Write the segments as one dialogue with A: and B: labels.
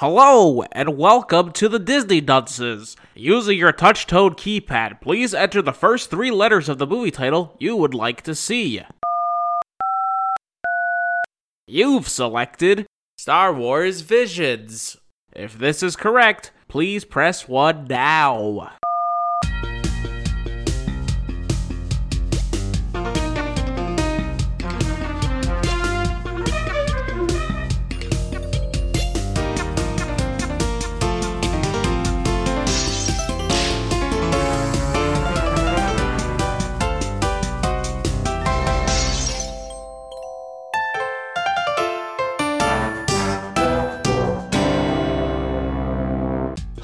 A: Hello, and welcome to the Disney Dunces. Using your touch tone keypad, please enter the first three letters of the movie title you would like to see. You've selected
B: Star Wars Visions.
A: If this is correct, please press 1 now.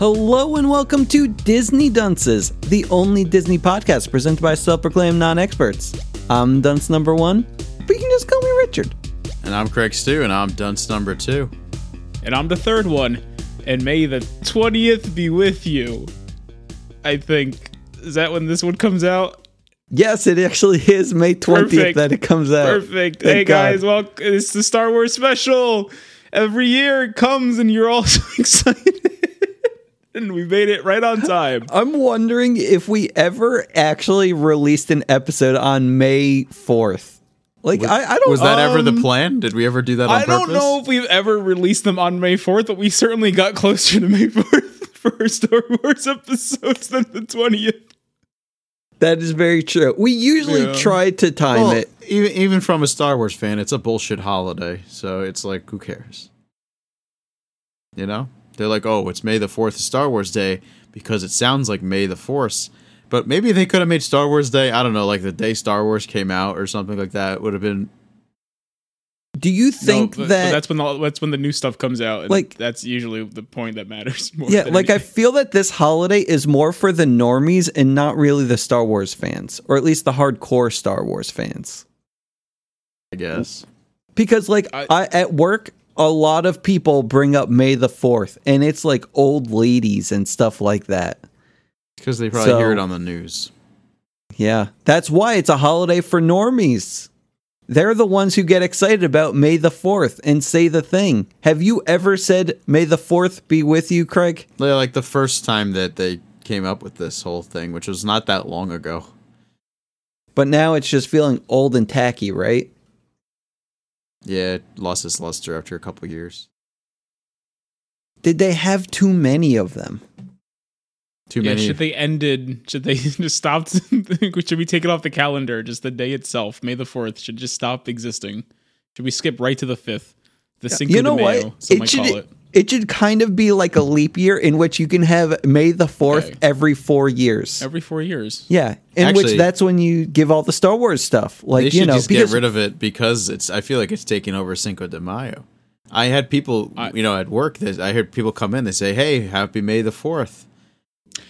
C: Hello and welcome to Disney Dunces, the only Disney podcast presented by self-proclaimed non-experts. I'm dunce number one, but you can just call me Richard.
D: And I'm Craig Stew, and I'm dunce number two.
E: And I'm the third one. And may the 20th be with you. I think. Is that when this one comes out?
C: Yes, it actually is May 20th
E: Perfect.
C: that it comes out.
E: Perfect.
C: Thank
E: hey
C: God.
E: guys, well, it's the Star Wars special. Every year it comes and you're all so excited. And we made it right on time.
C: I'm wondering if we ever actually released an episode on May 4th. Like I, I don't know.
D: Was that ever the
E: Um,
D: plan? Did we ever do that on purpose?
E: I
D: purpose?
E: don't know if we've ever released them on May 4th, but we certainly got closer to May 4th for our Star Wars episodes than the 20th.
C: That is very true. We usually
E: Yeah.
C: try to time
D: Well,
C: it.
D: even even from a Star Wars fan, it's a bullshit holiday. So it's like, who cares? You know, they're like, oh, it's May the Fourth, Star Wars Day, because it sounds like May the Fourth. But maybe they could have made Star Wars Day. I don't know, like the day Star Wars came out or something like that. Would have been
C: Do you think
E: No, but- but
C: that
E: that's when the, that's when the new stuff comes out. And
C: Like-
E: that's usually the point that matters. More
C: Yeah,
E: than
C: like I feel that this holiday is more for the normies and not really the Star Wars fans, or at least the hardcore Star Wars fans.
D: I guess.
C: Because like
E: I-
C: I, at work, a lot of people bring up May the 4th and it's like old ladies and stuff like that.
D: Because they probably
C: So-
D: hear it on the news.
C: Yeah. That's why it's a holiday for normies. They're the ones who get excited about May the 4th and say the thing. Have you ever said May the 4th be with you, Craig?
D: Like like the first time that they came up with this whole thing, which was not that long ago.
C: But now it's just feeling old and tacky, right?
D: Yeah, it lost its luster after a couple years.
C: Did they have too many of them?
D: Too
E: yeah,
D: many.
E: should they ended? Should they just stop? should we take it off the calendar? Just the day itself, May the fourth, should just stop existing. Should we skip right to the fifth? The Cinco
C: you know
E: de Mayo,
C: what?
E: some
C: It
E: might
C: should
E: call it.
C: It should kind of be like a leap year in which you can have May the 4th
E: Okay.
C: every 4 years.
E: Every four years.
C: yeah, in which that's when you give all the Star Wars stuff. Like,
D: they should
C: you know,
D: just
C: because
D: get rid of it because it's. I feel like it's taking over Cinco de Mayo. I had people,
E: I-
D: you know, at work. That I heard people come in. They say, "Hey, Happy May the 4th.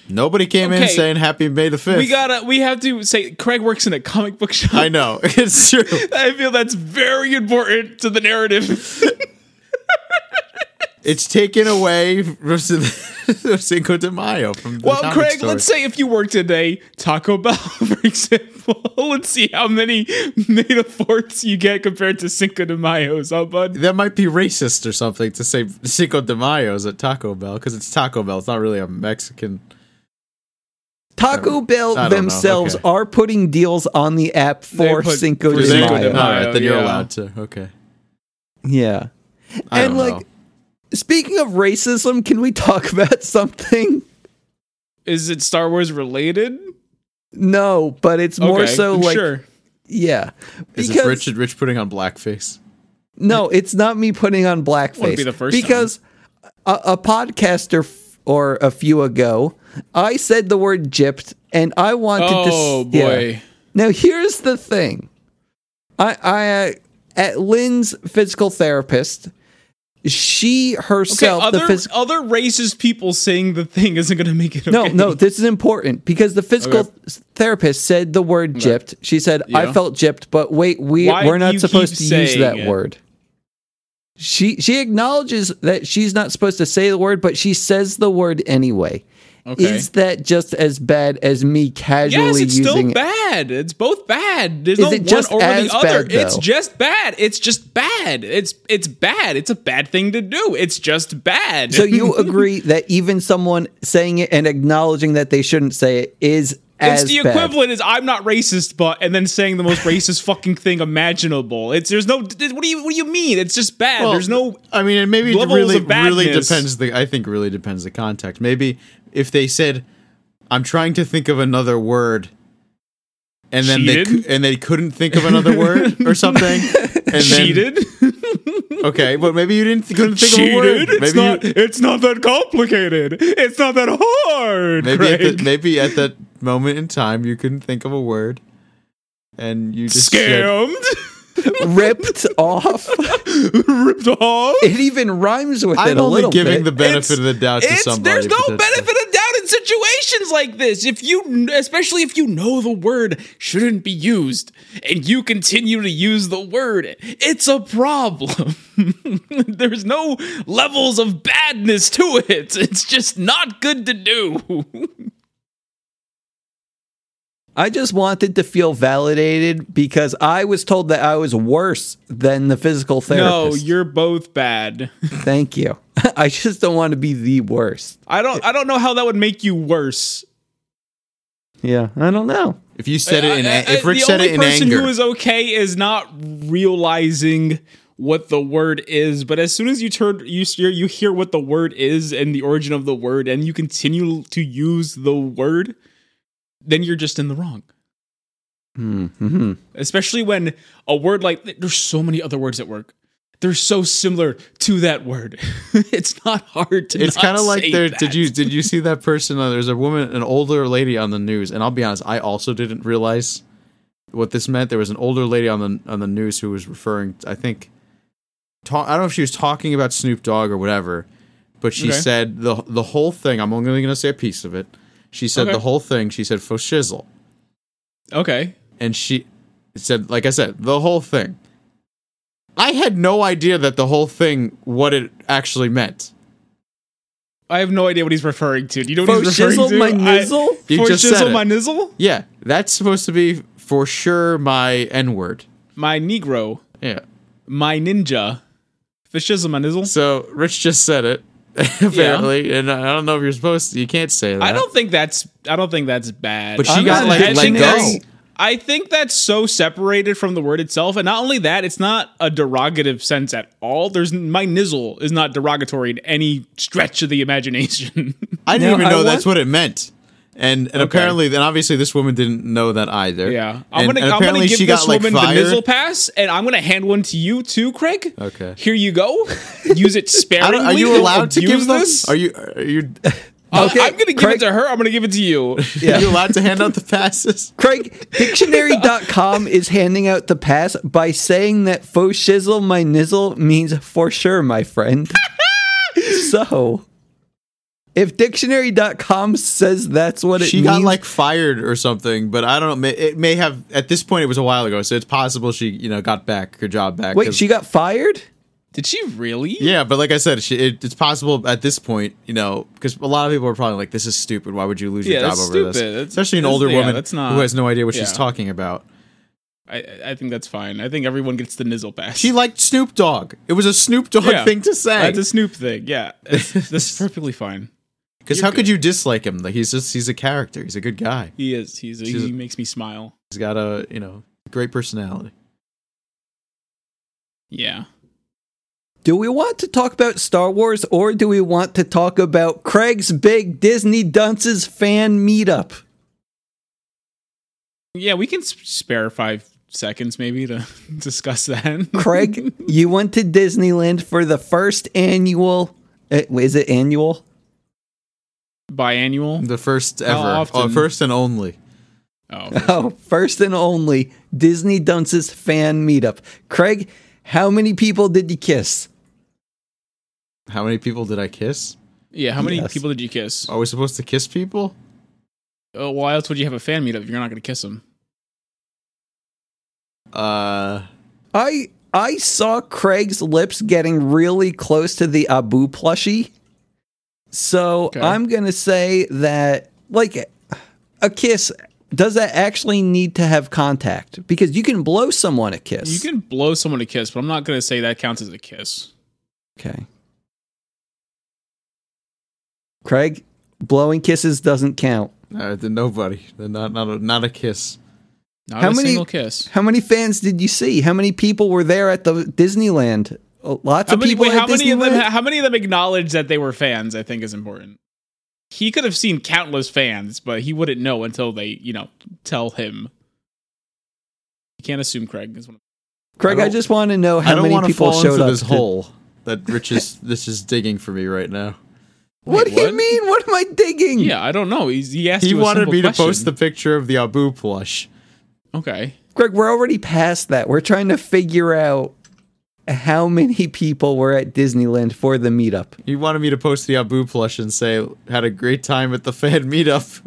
D: Nobody came in saying Happy May the Fifth.
E: We gotta. We have to say. Craig works in a comic book shop.
D: I know it's true.
E: I feel that's very important to the narrative.
D: It's taken away from Cinco de Mayo from. The
E: well, Craig,
D: stores.
E: let's say if you work today, Taco Bell, for example, let's see how many May the Fourths you get compared to Cinco de Mayo's, huh, bud?
D: that might be racist or something to say Cinco de Mayo's at Taco Bell because it's Taco Bell. It's not really a Mexican.
C: Taco um, Bell
D: I don't know.
C: themselves
D: Okay.
C: are putting deals on the app for
E: put-
C: Cinco de Mayo.
E: de Mayo.
D: All right, then you're
E: yeah.
D: allowed to. Okay.
C: Yeah.
D: I
C: and
D: don't
C: like
D: know.
C: Speaking of racism, can we talk about something?
E: Is it Star Wars related?
C: No, but it's more
E: Okay,
C: so like
E: sure.
C: yeah.
D: Is
C: Because
D: it Richard Rich putting on blackface?
C: no, it's not me putting on blackface.
E: be the first
C: because a, a podcaster f- or a few ago, I said the word gypped and I wanted to
E: Oh
C: s- yeah.
E: boy.
C: Now here's the thing. I I uh, at Lynn's physical therapist, she
E: Okay,
C: herself the
E: other
C: phys-
E: other racist people saying the thing isn't going to make it okay.
C: No, no, this is important because the physical
E: Okay.
C: therapist said the word gypped. She said, I felt gypped, but wait, we
E: Why
C: we're not supposed to use that
E: it?
C: word. She she acknowledges that she's not supposed to say the word, but she says the word anyway.
E: Okay.
C: Is that just as bad as me casually
E: yes, it's
C: using
E: still bad. It's both bad. There's
C: Is
E: no
C: it just
E: one or the other.
C: bad,
E: it's just bad. It's just bad. It's it's bad. It's a bad thing to do. It's just bad.
C: So you agree that even someone saying it and acknowledging that they shouldn't say it is
E: It's the
C: bad.
E: equivalent is I'm not racist, but and then saying the most racist fucking thing imaginable. It's there's no what do you what do you mean? It's just bad.
D: Well,
E: there's no
D: I mean, and maybe it really, really depends. The I think really depends the context. Maybe if they said, "I'm trying to think of another word," and then they
E: Cheated?
D: cou- and they couldn't think of another word or something, and then
E: cheated.
D: Okay, but maybe you didn't couldn't think of a word. Maybe
E: It's not.
D: you,
E: It's not that complicated. It's not that hard.
D: maybe at the, maybe at that moment in time you couldn't think of a word, and you just said-
E: scammed,
C: ripped off.
E: ripped off.
C: It even rhymes with it a little bit.
D: I'm
C: a
D: only giving the benefit
E: It's-
D: of the doubt to somebody.
E: there's no benefit of doubt situations like this. If you, especially if you know the word shouldn't be used, and you continue to use the word, it's a problem. there's no levels of badness to it. It's just not good to do.
C: I just wanted to feel validated because I was told that I was worse than the physical therapist.
E: no, you're both bad.
C: Thank you. I just don't want to be the worst.
E: I don't. I don't know how that would make you worse.
C: Yeah, I don't know.
D: If you said it in,
E: Uh,
D: a- if
E: uh,
D: Rich
E: the
D: said
E: only
D: it in
E: person who is okay is not realizing what the word is. But as soon as you turn, you hear, you hear what the word is and the origin of the word, and you continue to use the word, then you're just in the wrong.
C: Mm-hmm.
E: Especially when a word like there's so many other words at work. They're so similar to that word. it's not hard to.
D: it's kind of like there. Did you did you see that person? Uh, there's a woman, an older lady on the news, and I'll be honest, I also didn't realize what this meant. There was an older lady on the on the news who was referring. I think, talk, I don't know if she was talking about Snoop Dogg or whatever, but she
E: Okay.
D: said the the whole thing. I'm only going to say a piece of it. She said
E: Okay.
D: the whole thing. She said for shizzle,
E: Okay.
D: and she said, like I said, the whole thing. I had no idea that the whole thing what it actually meant.
E: I have no idea what he's referring to. Do you know what
C: For
E: he's referring
C: shizzle
E: to?
C: my
E: I-
C: nizzle?
D: You
E: for
D: just
E: shizzle my nizzle?
D: Yeah, that's supposed to be for sure my N word.
E: My Negro.
D: Yeah.
E: My ninja. For shizzle my nizzle?
D: So Rich just said it, apparently, and I don't know if you're supposed to. You can't say that.
E: I don't think that's I don't think that's bad.
D: But she
E: I'm
D: got, like,
E: I
D: let
E: think
D: go.
E: that's- I think that's so separated from the word itself, and not only that, it's not a derogative sense at all. There's my nizzle is not derogatory in any stretch of the imagination.
D: I didn't
C: Now,
D: even
C: I
D: know that's
C: want-
D: what it meant. And and apparently, then obviously this woman didn't know that either.
E: yeah, I'm
D: And-
E: gonna
D: and
E: I'm gonna give
D: she
E: this
D: got, like,
E: woman the
D: fired.
E: nizzle pass, and I'm gonna hand one to you too, Craig.
D: Okay.
E: here you go. Use it sparingly.
D: are you allowed to
E: abuse
D: give them?
E: this?
D: Are you are you
E: Uh,
C: Okay,
E: I'm gonna give
C: Craig-
E: it to her. I'm gonna give it to you.
D: are you allowed to hand out the passes?
C: Craig, dictionary.com is handing out the pass by saying that faux shizzle my nizzle means for sure, my friend. so, if dictionary.com says that's what it
D: She
C: means,
D: got like fired or something, but I don't know. It may have at this point. It was a while ago, so it's possible she you know got back her job back.
C: Wait, she got fired?
E: Did she really?
D: Yeah, but like I said, she, it, it's possible at this point, you know, because a lot of people are probably like, "This is stupid. Why would you lose your
E: Yeah,
D: job over
E: stupid.
D: this?"
E: That's-
D: Especially an older
E: yeah,
D: woman
E: that's not-
D: who has no idea what she's talking about.
E: I, I think that's fine. I think everyone gets the nizzle pass.
D: She liked Snoop Dogg. It was a Snoop Dogg
E: Yeah.
D: thing to say.
E: That's a Snoop thing. Yeah, It's- this is perfectly fine.
D: Because how could you dislike him? Like he's just he's a character. He's a good guy.
E: He is. He's.
D: She's
E: he
D: a-
E: makes me smile.
D: He's got a you know great personality.
E: Yeah.
C: Do we want to talk about Star Wars or do we want to talk about Craig's big Disney Dunces fan meetup?
E: Yeah, we can spare five seconds maybe to discuss that.
C: Craig, you went to Disneyland for the first annual. uh, Is it annual?
E: Biannual.
D: The first ever,
E: often?
D: oh, first and only.
E: Oh,
C: Oh, first and only Disney Dunces fan meetup. Craig, how many people did you kiss?
D: How many people did I kiss?
E: yeah. How many
C: Yes.
E: people did you kiss?
D: Are we supposed to kiss people?
E: Oh, why else would you have a fan meetup if you're not going to kiss them?
D: Uh,
C: I I saw Craig's lips getting really close to the Abu plushie. So I'm gonna say that like a kiss. Does that actually need to have contact? Because you can blow someone a kiss.
E: You can blow someone a kiss, but I'm not going to say that counts as a kiss.
C: Okay. Craig, blowing kisses doesn't count.
D: Uh, they're nobody. They're not not a, not a kiss.
E: Not
C: How
E: a
C: many-
E: single kiss.
C: How many fans did you see? How many people were there at the Disneyland? Uh, Lots
E: How
C: of
E: many,
C: people
E: wait,
C: at
E: how many of them? How many of them acknowledged that they were fans? I think is important. He could have seen countless fans, but he wouldn't know until they, you know, tell him. You can't assume Craig is one. Of
C: Craig,
D: I
C: I, just want to know how many people
D: fall
C: showed
D: into
C: up.
D: this
C: to-
D: hole that Rich is this is digging for me right now.
C: What
E: Wait,
C: do you mean? What am I digging?
E: yeah, I don't know. He's, he asked.
D: He
E: you a
D: wanted
E: simple
D: me to post the picture of the Abu plush.
E: Okay.
C: Craig, we're already past that. We're trying to figure out how many people were at Disneyland for the meetup.
D: He wanted me to post the Abu plush and say had a great time at the fan meetup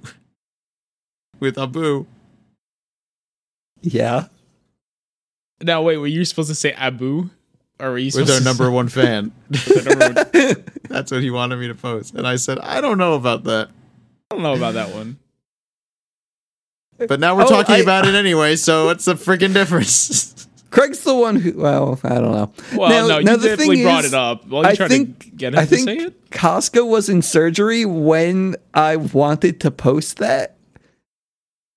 D: with Abu.
C: Yeah.
E: Now wait, were you supposed to say Abu, or were you
D: with our number one fan.
E: number one-
D: That's what he wanted me to post. And I said, I don't know about that.
E: I don't know about that one.
D: But now we're
C: Oh,
D: talking
C: I-
D: about it anyway, so what's the freaking difference?
C: Craig's the one who. Well, I don't know.
E: Well,
C: Now-
E: no, you
C: now the
E: definitely
C: thing
E: brought
C: is,
E: it up. Well, you
C: I
E: tried
C: think
E: to get him
C: I
E: to
C: think
E: say it.
C: Casca was in surgery when I wanted to post that.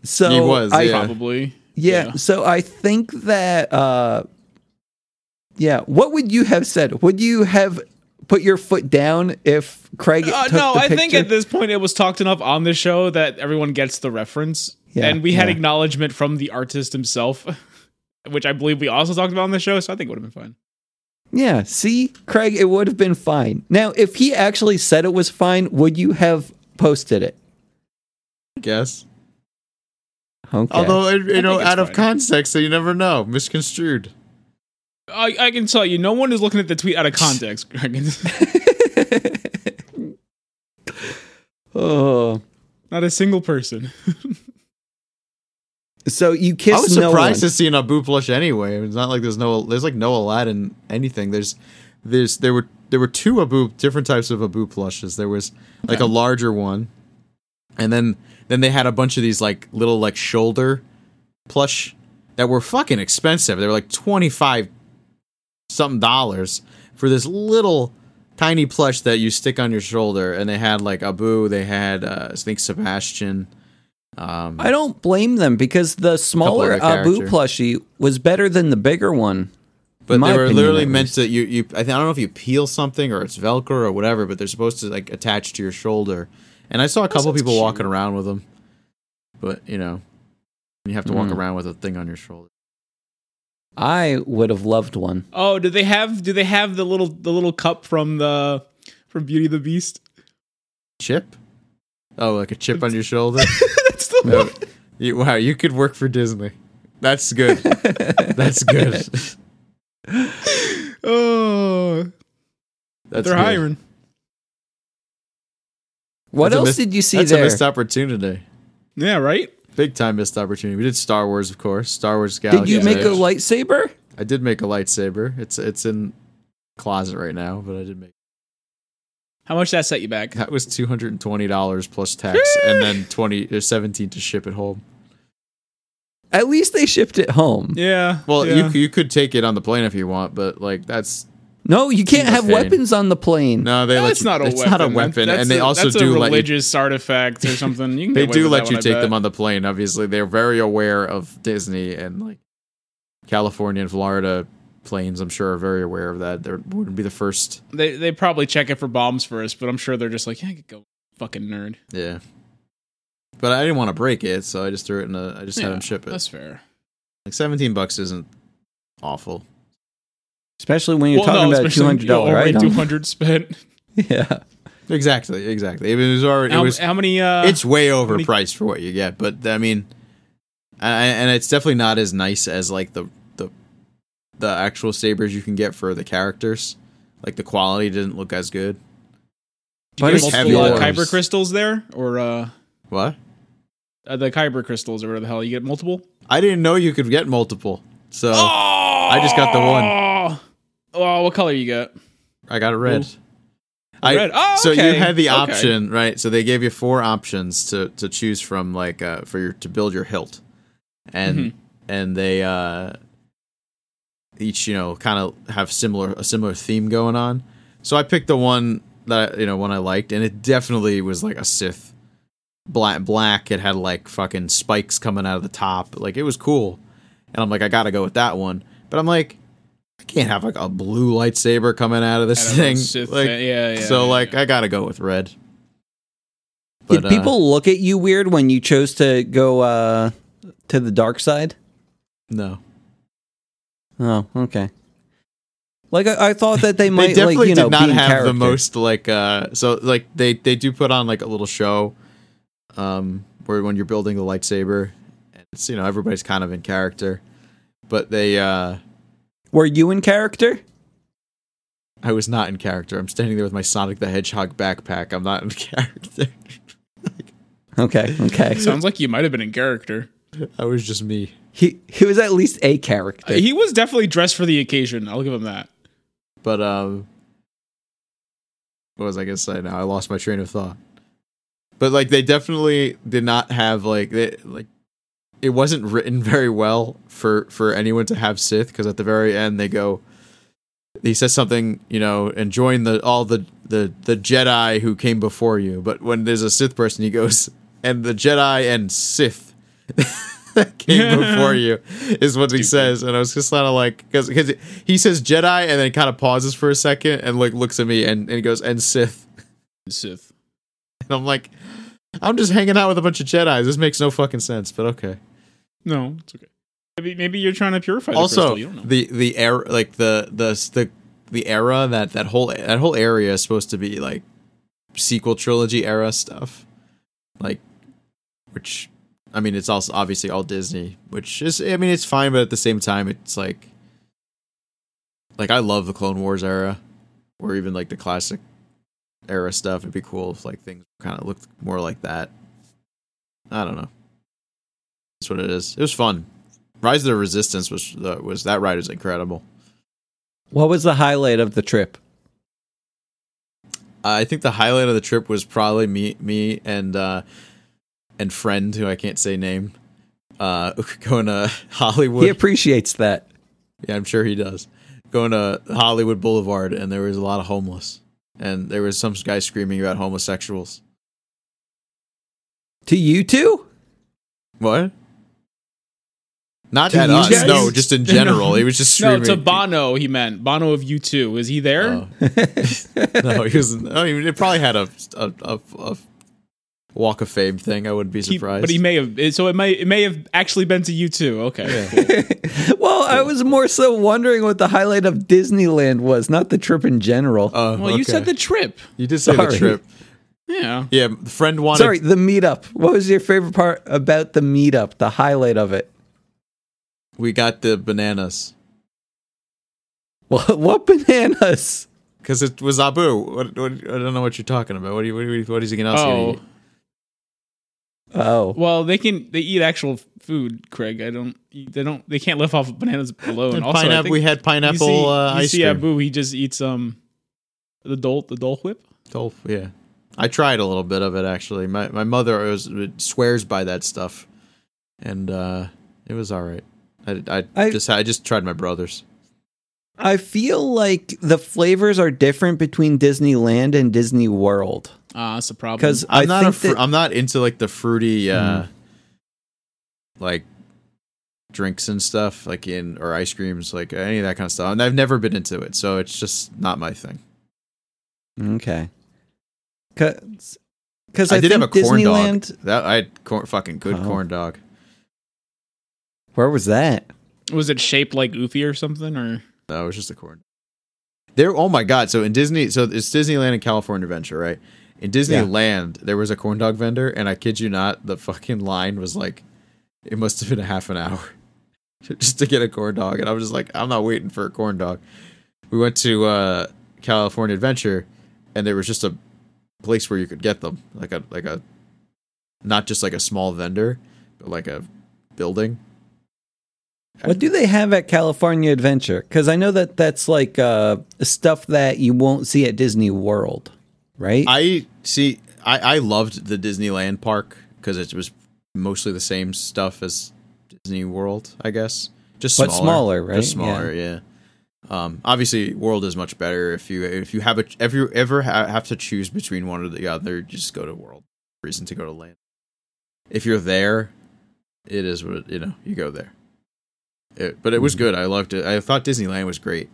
C: So
D: He was,
C: I,
D: yeah.
E: Probably.
C: Yeah,
E: Yeah.
C: so I think that uh yeah, what would you have said? Would you have put your foot down if Craig
E: Uh,
C: took
E: no,
C: the
E: I think at this point it was talked enough on the show that everyone gets the reference.
C: Yeah,
E: and we had acknowledgement from the artist himself, which I believe we also talked about on the show, so I think it would have been fine.
C: Yeah, see, Craig, it would have been fine. Now, if he actually said it was fine, would you have posted it?
D: I guess.
C: Okay.
D: Although, you know, out of
E: fine.
D: context, so you never know. Misconstrued.
E: I, I can tell you, no one is looking at the tweet out of context, Craig.
C: oh,
E: Not a single person.
C: so you kissed him.
D: I was
C: no
D: surprised
C: one.
D: to see an Abu plush anyway. It's not like there's no, there's like no Aladdin anything. There's, there's, there were, there were two Abu, different types of Abu plushes. There was like a larger one, and then, then they had a bunch of these like little like shoulder plush that were fucking expensive. They were like twenty five something dollars for this little tiny plush that you stick on your shoulder. And they had like Abu, they had uh, I think Sebastian. Um,
C: I don't blame them because the smaller Abu plushie was better than the bigger one.
D: but they were
C: opinion,
D: literally meant
C: least.
D: to you. You I, think, I don't know if you peel something or it's Velcro or whatever, but they're supposed to like attach to your shoulder. And I saw a couple people
E: cute.
D: walking around with them, but you know, you have to walk
C: Mm.
D: around with a thing on your shoulder.
C: I would have loved one.
E: Oh, do they have do they have the little the little cup from the from Beauty and the Beast?
D: Chip? Oh, like a chip on your shoulder?
E: That's the
D: No. You, wow, you could work for Disney. That's good. That's good.
E: Oh,
D: That's
E: they're
D: good.
E: hiring.
C: What
D: That's
C: else
D: missed-
C: did you see
D: That's
C: there?
D: a missed opportunity.
E: Yeah, right.
D: Big time missed opportunity. We did Star Wars, of course. Star Wars
C: Did
D: Galaxy.
C: you make a lightsaber?
D: I did make a lightsaber. It's it's in closet right now, but I did make.
E: How much that set you back?
D: That was two hundred and twenty dollars plus tax, and then twenty or seventeen to ship it home.
C: At least they shipped it home.
E: Yeah.
D: Well,
E: yeah.
D: you you could take it on the plane if you want, but like that's
C: No, you can't have
D: Okay.
C: weapons on the plane.
D: no, they let
E: That's
D: you,
E: not a
D: it's
E: weapon.
D: not a weapon,
E: that's
D: and they
E: a-
D: also
E: that's
D: do
E: a
D: let you
E: religious artifact or something. You can
D: they do let
E: that
D: you
E: one,
D: take them on the plane. Obviously, they're very aware of Disney and like California and Florida planes. I'm sure are very aware of that. They wouldn't be the first.
E: They they probably check it for bombs first, but I'm sure they're just like, yeah, go fucking nerd.
D: Yeah, but I didn't want to break it, so I just threw it in a. I just had
E: Yeah,
D: them ship it.
E: That's fair.
D: Like 17 bucks isn't awful.
C: Especially when you're talking about a two hundred dollar
E: already
C: item.
E: two hundred spent.
C: Yeah.
D: Exactly, exactly. It was already. It
E: How,
D: was.
E: how many? Uh,
D: it's way
E: many-
D: overpriced for what you get, but I mean, I, and it's definitely not as nice as like the the the actual sabers you can get for the characters. Like the quality didn't look as good.
E: do you
C: but
E: get
C: it's
E: multiple uh,
D: heavy
E: kyber crystals there, or uh,
D: What?
E: uh, the kyber crystals, or whatever the hell you get multiple?
D: I didn't know you could get multiple, so
E: Oh,
D: I just got the one.
E: Oh, what color you got?
D: I got a red. I,
E: Red. Oh,
D: so you had the
E: Okay.
D: option, right? So they gave you four options to to choose from, like uh, for your to build your hilt, and
E: Mm-hmm.
D: and they uh, each you know kind of have similar a similar theme going on. So I picked the one that you know one I liked, and it definitely was like a Sith black black. It had like fucking spikes coming out of the top, like it was cool. And I'm like, I gotta go with that one. But I'm like, I can't have like a blue lightsaber coming out of this
E: Out of
D: thing.
E: Sith
D: like,
E: thing. Yeah, yeah,
D: So
E: yeah,
D: like,
E: yeah.
D: I gotta go with red.
C: Did
D: uh,
C: people look at you weird when you chose to go uh, to the dark side?
D: no,
C: Oh, okay. Like I, I thought that they might,
D: they definitely
C: like you know,
D: did not have
C: character.
D: the most like. uh So like they they do put on like a little show, um, where when you're building the lightsaber, it's you know everybody's kind of in character, but they uh
C: Were you in character?
D: I was not in character. I'm standing there with my Sonic the Hedgehog backpack. I'm not in character.
C: Okay, okay.
E: Sounds like you might have been in character.
D: I was just me.
C: He he was at least a character.
E: He was definitely dressed for the occasion. I'll give him that.
D: But um, what was I gonna say? Now I lost my train of thought. But like, they definitely did not have like they like. It wasn't written very well for for anyone to have Sith because at the very end they go. He says something, you know, and join the all the the the Jedi who came before you. But when there's a Sith person, he goes, and the Jedi and Sith that came before you is what he says. And I was just kind of like, because he says Jedi and then kind of pauses for a second and like looks at me and, and he goes and Sith,
E: Sith.
D: and I'm like, I'm just hanging out with a bunch of Jedi's. This makes no fucking sense, but okay.
E: No, it's okay. Maybe maybe you're trying to purify the
D: also,
E: crystal. You don't know.
D: the the era like the the the the era that that whole that whole area is supposed to be like sequel trilogy era stuff, like which I mean it's also obviously all Disney, which is I mean it's fine, but at the same time it's like like I love the Clone Wars era, or even like the classic era stuff. It'd be cool if like things kind of looked more like that. I don't know. That's what it is. It was fun. Rise of the Resistance was uh, was that ride is incredible.
C: what was the highlight of the trip?
D: Uh, I think the highlight of the trip was probably me, me and uh, and friend who I can't say name, uh, going to Hollywood.
C: He appreciates that.
D: Yeah, I'm sure he does. Going to Hollywood Boulevard, and there was a lot of homeless, and there was some guy screaming about homosexuals.
C: To you two?
D: What? Not
C: To
D: at us.
C: guys?
D: No, just in general. He was just screaming.
E: No, to Bono. He meant Bono of U2. Is he there?
D: Oh. no, he was. I mean, it probably had a a, a, a Walk of Fame thing. I wouldn't be
E: He-
D: surprised.
E: but he may have. So it may it may have actually been to you too. Okay.
C: Well, I was more so wondering what the highlight of Disneyland was, not the trip in general.
D: Oh,
E: Well, you said the trip.
D: You did say
C: Sorry.
D: the trip.
E: Yeah.
D: Yeah, the friend wanted.
C: Sorry, the meetup. What was your favorite part about the meetup? The highlight of it?
D: We got the bananas
C: What, what bananas?
D: because it was Abu. What, what, I don't know what you're talking about. What do you? What, do you, what is he gonna else gonna
E: Oh.
D: eat?
C: Oh,
E: Well, they can they eat actual food, Craig. I don't. They don't. They can't live off of bananas alone.
D: And
E: Also, I
D: pineapple-
E: think
D: we had pineapple
E: You see,
D: uh,
E: you
D: ice
E: see
D: cream.
E: Abu. He just eats um the dole the dole whip.
D: Dole- yeah, I tried a little bit of it actually. My my mother was swears by that stuff, and uh, it was all right. I, I,
C: I-
D: just I just tried my brother's.
C: I feel like the flavors are different between Disneyland and Disney World
E: Ah, that's a problem.
C: because
D: I'm
C: I
D: not a fr-
C: that,
D: I'm not into like the fruity uh
C: Mm.
D: like drinks and stuff like in or ice creams like any of that kind of stuff. And I've never been into it, so it's just not my thing.
C: okay. Because
D: I,
C: I,
D: did have a
C: think
D: corn
C: Disneyland.
D: dog. That I had corn, fucking good
C: Oh.
D: corn dog.
C: Where was that?
E: was it shaped like Oofy or something? Or
D: No, it was just a corn. There. Oh my god! So in Disney, so it's Disneyland and California Adventure, right? In Disneyland, there was a corn dog vendor, and I kid you not, the fucking line was like, it must have been a half an hour just to get a corn dog, and I was just like, I'm not waiting for a corn dog. We went to uh, California Adventure, and there was just a place where you could get them, like a like a, not just like a small vendor, but like a building.
C: What do they have at California Adventure? Because I know that that's like uh, stuff that you won't see at Disney World. right?
D: I see. I I loved the Disneyland park because it was mostly the same stuff as Disney World, I guess. Just
C: But
D: smaller,
C: smaller, right?
D: Just smaller, yeah. Um, obviously, World is much better. If you if you have a if you ever ha- have to choose between one or the other, just go to World. Reason to go to Land. If you're there, it is what you know. You go there. It, but it was good. I loved it. I thought Disneyland was great.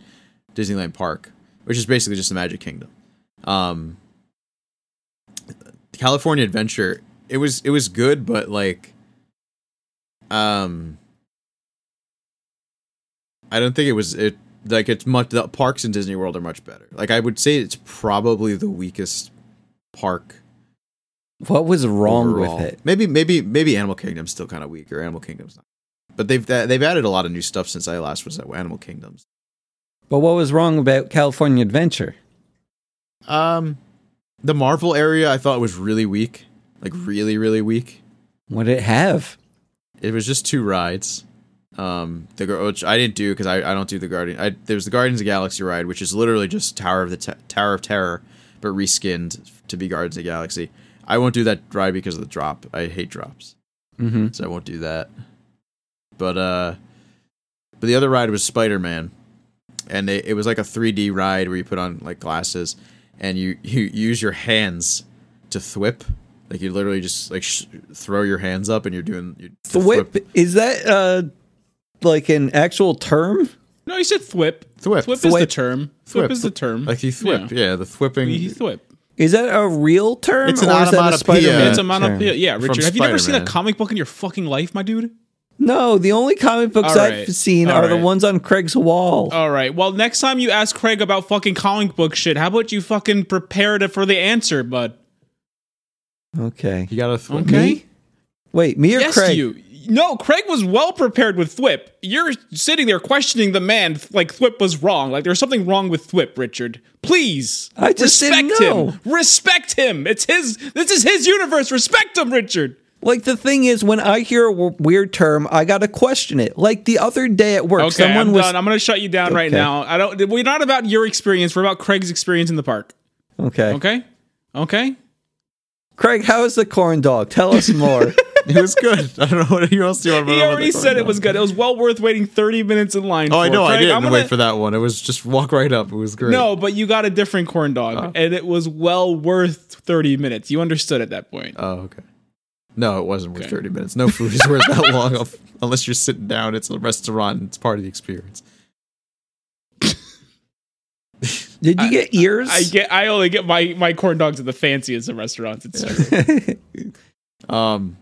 D: Disneyland Park, which is basically just the Magic Kingdom. Um, California Adventure, it was it was good, but like, um, I don't think it was it like it's much. The parks in Disney World are much better. Like I would say, it's probably the weakest park
C: what was wrong
D: overall.
C: with it?
D: Maybe maybe maybe Animal Kingdom's still kind of weaker. Animal Kingdom's not, but they've they've added a lot of new stuff since I last was at Animal Kingdoms.
C: But what was wrong about California Adventure?
D: Um, the Marvel area I thought was really weak, like really really weak.
C: What did it have?
D: It was just two rides. Um, the which I didn't do because I, I don't do the Guardian. I there's the Guardians of the Galaxy ride, which is literally just Tower of the Tower of Terror, but reskinned to be Guardians of the Galaxy. I won't do that ride because of the drop. I hate drops,
C: Mm-hmm.
D: so I won't do that. But uh, but the other ride was Spider Man, and it, it was like a 3D ride where you put on like glasses, and you you use your hands to thwip. Like you literally just like sh- throw your hands up, and you're doing you
C: The whip is that uh like an actual term?
E: No, you said thwip.
D: Thwip.
E: Thwip is the term. Thwip,
D: Thwip.
E: is the term.
D: Like you thwip, yeah, the thwipping.
E: He thwip.
C: Is that a real term?
D: It's an
C: or is that a
D: onomatopoeia.
C: Spider-Man
E: It's a
C: term?
E: monopoeia. Yeah,
D: From
E: Richard. Have you never seen a comic book in your fucking life, my dude?
C: No, the only comic books
E: All
C: I've seen
E: All
C: are the ones on Craig's wall.
E: All right. Well, next time you ask Craig about fucking comic book shit, how about you fucking prepare to, for the answer, bud?
C: okay.
D: you gotta thwip.
E: Okay.
C: Me? Wait, me or
E: yes,
C: Craig?
E: you. No, Craig was well prepared with Thwip. You're sitting there questioning the man like Thwip was wrong. Like there's something wrong with Thwip, Richard. Please.
C: I just
E: respect
C: didn't know.
E: him. Respect him. It's his this is his universe. Respect him, Richard.
C: Like the thing is, when I hear a w- weird term, I gotta question it. Like the other day at work,
E: Okay,
C: someone
E: I'm
C: was
E: done. I'm gonna shut you down right now. I don't we're not about your experience, we're about Craig's experience in the park.
C: okay.
E: Okay? Okay?
C: Craig, how is the corn dog? Tell us more.
D: It was good. I don't know what else do you want to
E: He
D: know about
E: already
D: the
E: said it
D: corn
E: was good. It was well worth waiting 30 minutes in line
D: Oh,
E: for.
D: I know. I didn't
E: I'm gonna-
D: wait for that one. It was just walk right up. It was great.
E: No, but you got a different corn dog, oh. and it was well worth 30 minutes. You understood at that point.
D: Oh, okay. No, it wasn't worth
E: Okay.
D: 30 minutes. No food is worth that long of- unless you're sitting down. It's a restaurant. It's part of the experience.
C: Did you get ears?
E: I get. I only get my my corn dogs at the fanciest of restaurants. It's true.
D: Um.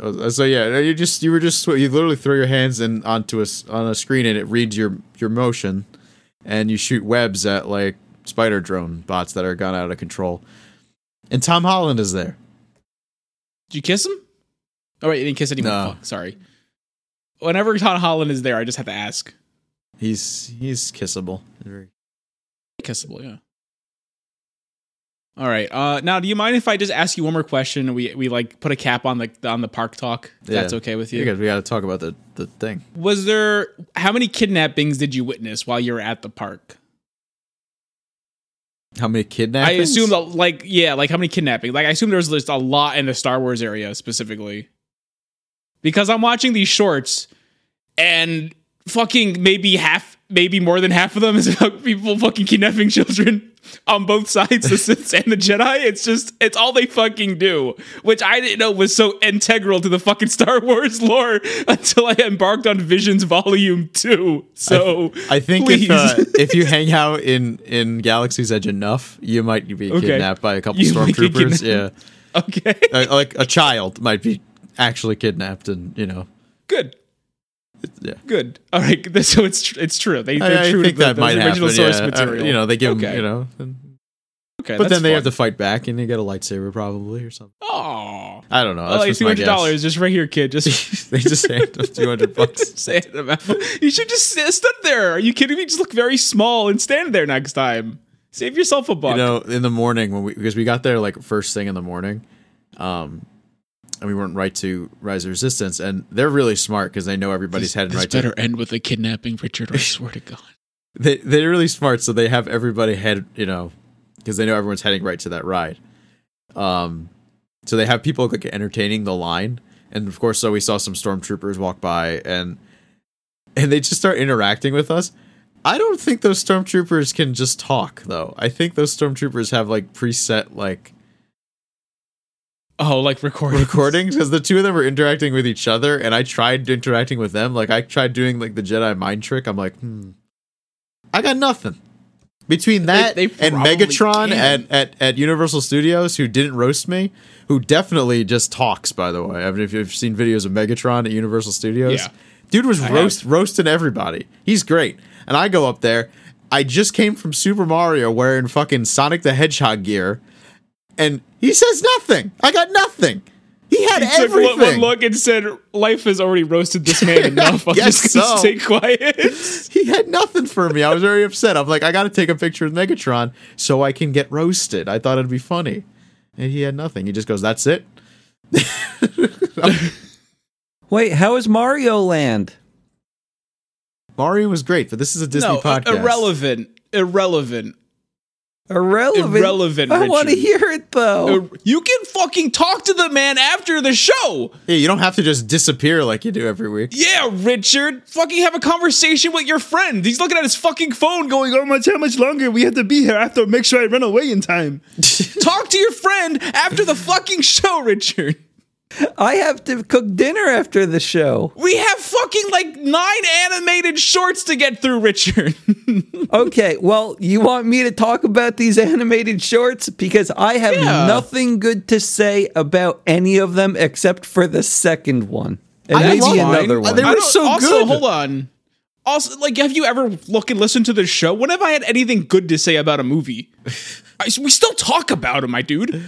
D: uh, So yeah, you just you were just you literally throw your hands in onto a s- on a screen and it reads your your motion, and you shoot webs at like spider drone bots that are gone out of control. And Tom Holland is there.
E: Did you kiss him? Oh wait, you didn't kiss anyone.
D: No.
E: Fuck, sorry. Whenever Tom Holland is there, I just have to ask.
D: He's he's kissable. Very-
E: Kissable, yeah. All right. Uh, now, do you mind if I just ask you one more question? We we like put a cap on the on the park talk. If
D: Yeah.
E: That's okay with you.
D: Because we got to talk about the the thing.
E: Was there how many kidnappings did you witness while you were at the park?
D: How many kidnappings?
E: I assume like, yeah, like how many kidnapping? Like, I assume there's just a lot in the Star Wars area specifically, because I'm watching these shorts, and fucking maybe half, maybe more than half of them is about people fucking kidnapping children on both sides, the Sith and the Jedi. It's just, it's all they fucking do, which I didn't know was so integral to the fucking Star Wars lore until I embarked on Visions Volume Two. So
D: I think
E: please.
D: if uh, if you hang out in in Galaxy's Edge enough, you might be
E: Okay.
D: kidnapped by a couple
E: You
D: stormtroopers. Yeah,
E: okay,
D: Uh, like a child might be actually kidnapped, and you know,
E: good.
D: Yeah.
E: Good. All right. So it's tr- it's true. They,
D: I,
E: they're
D: I
E: true
D: think
E: to
D: that
E: the
D: might
E: original
D: happen.
E: source
D: yeah. Uh,
E: material.
D: you know, they give
E: okay.
D: them, you know, and-
E: Okay,
D: but then they have
E: to.
D: fight back, and you get a lightsaber probably or something.
E: Oh,
D: I don't know.
E: I
D: That's
E: like two hundred dollars just right here, kid. Just
D: they just hand them two hundred bucks.
E: say about. You should just stood there. Are you kidding me? Just look very small and stand there next time. Save yourself a buck.
D: You know, in the morning when we because we got there like first thing in the morning, um, and we went right to Rise of Resistance, and they're really smart because they know everybody's heading
E: this
D: right
E: better
D: to.
E: end with a kidnapping, Richard. I swear to God.
D: They they're really smart, so they have everybody head you know because they know everyone's heading right to that ride. Um, so they have people like entertaining the line, and of course, so we saw some stormtroopers walk by, and and they just start interacting with us. I don't think those stormtroopers can just talk though. I think those stormtroopers have like preset like
E: Oh, like recording.
D: recordings because the two of them were interacting with each other, and I tried interacting with them. Like I tried doing like the Jedi mind trick. I'm like, hmm, I got nothing between that
E: they
D: and Megatron
E: can.
D: at, at at Universal Studios, who didn't roast me, who definitely just talks. By the way, I mean if you've seen videos of Megatron at Universal Studios,
E: Yeah.
D: dude was
E: I
D: roast
E: have.
D: roasting everybody. He's great, and I go up there. I just came from Super Mario wearing fucking Sonic the Hedgehog gear, and he says nothing. I got nothing. He had
E: He took
D: everything.
E: one, one look and said, "Life has already roasted this man enough. I'm just gonna
D: so.
E: stay quiet."
D: he had nothing for me. I was very upset. I'm like, I got to take a picture with Megatron so I can get roasted. I thought it'd be funny, and he had nothing. He just goes, "That's it."
C: Wait, how is Mario Land?
D: Mario was great, but this is a Disney
E: no, uh,
D: podcast.
E: irrelevant, irrelevant.
C: Irrelevant.
E: Irrelevant,
C: I want to hear it though.
E: Ir- You can fucking talk to the man after the show.
D: Yeah, you don't have to just disappear like you do every week.
E: Yeah, Richard. Fucking have a conversation with your friend. He's looking at his fucking phone going, oh much, how much longer we have to be here? I have to make sure I run away in time. Talk to your friend after the fucking show, Richard.
C: I have to cook dinner after the show.
E: We have fucking like nine animated shorts to get through, Richard.
C: Okay, well, you want me to talk about these animated shorts because I have
E: Yeah.
C: nothing good to say about any of them except for the second one. And
D: I
C: maybe another
D: mine.
C: one.
D: They were
E: I don't-
D: so
E: also,
D: good.
E: hold on. Also, like, have you ever look and listen to the show? When have I had anything good to say about a movie? I, we still talk about them, my dude.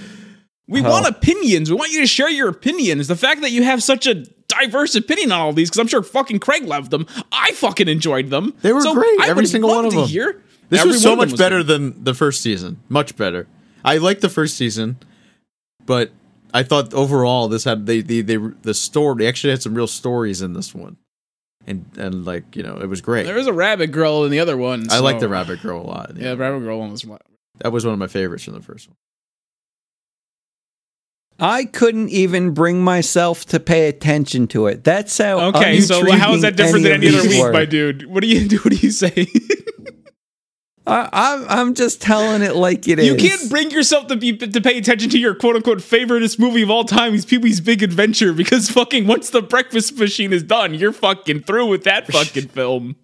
E: We want opinions. We want you to share your opinions. The fact that you have such a diverse opinion on all these, because I'm sure fucking Craig loved them. I fucking enjoyed them.
D: They were
E: So
D: great,
E: I
D: every single one of them.
E: Hear.
D: This
E: Every
D: was so
E: one of them
D: much better
E: good.
D: than the first season. Much better. I liked the first season, but I thought overall this had they they, they the story. They actually had some real stories in this one, and and like you know it was great.
E: There was a rabbit girl in the other one.
D: I like the Rabbit Girl a lot.
E: Yeah, the rabbit girl one was.
D: That was one of my favorites from the first one.
C: I couldn't even bring myself to pay attention to it. That's how.
E: Okay, so how is that different than any other week,
C: were.
E: my dude? What do you do? What do you say?
C: I, I'm, I'm just telling it like it is.
E: You can't bring yourself to be to pay attention to your quote unquote favoriteest movie of all time, is Pee Wee's Big Adventure, because fucking once the breakfast machine is done, you're fucking through with that fucking film.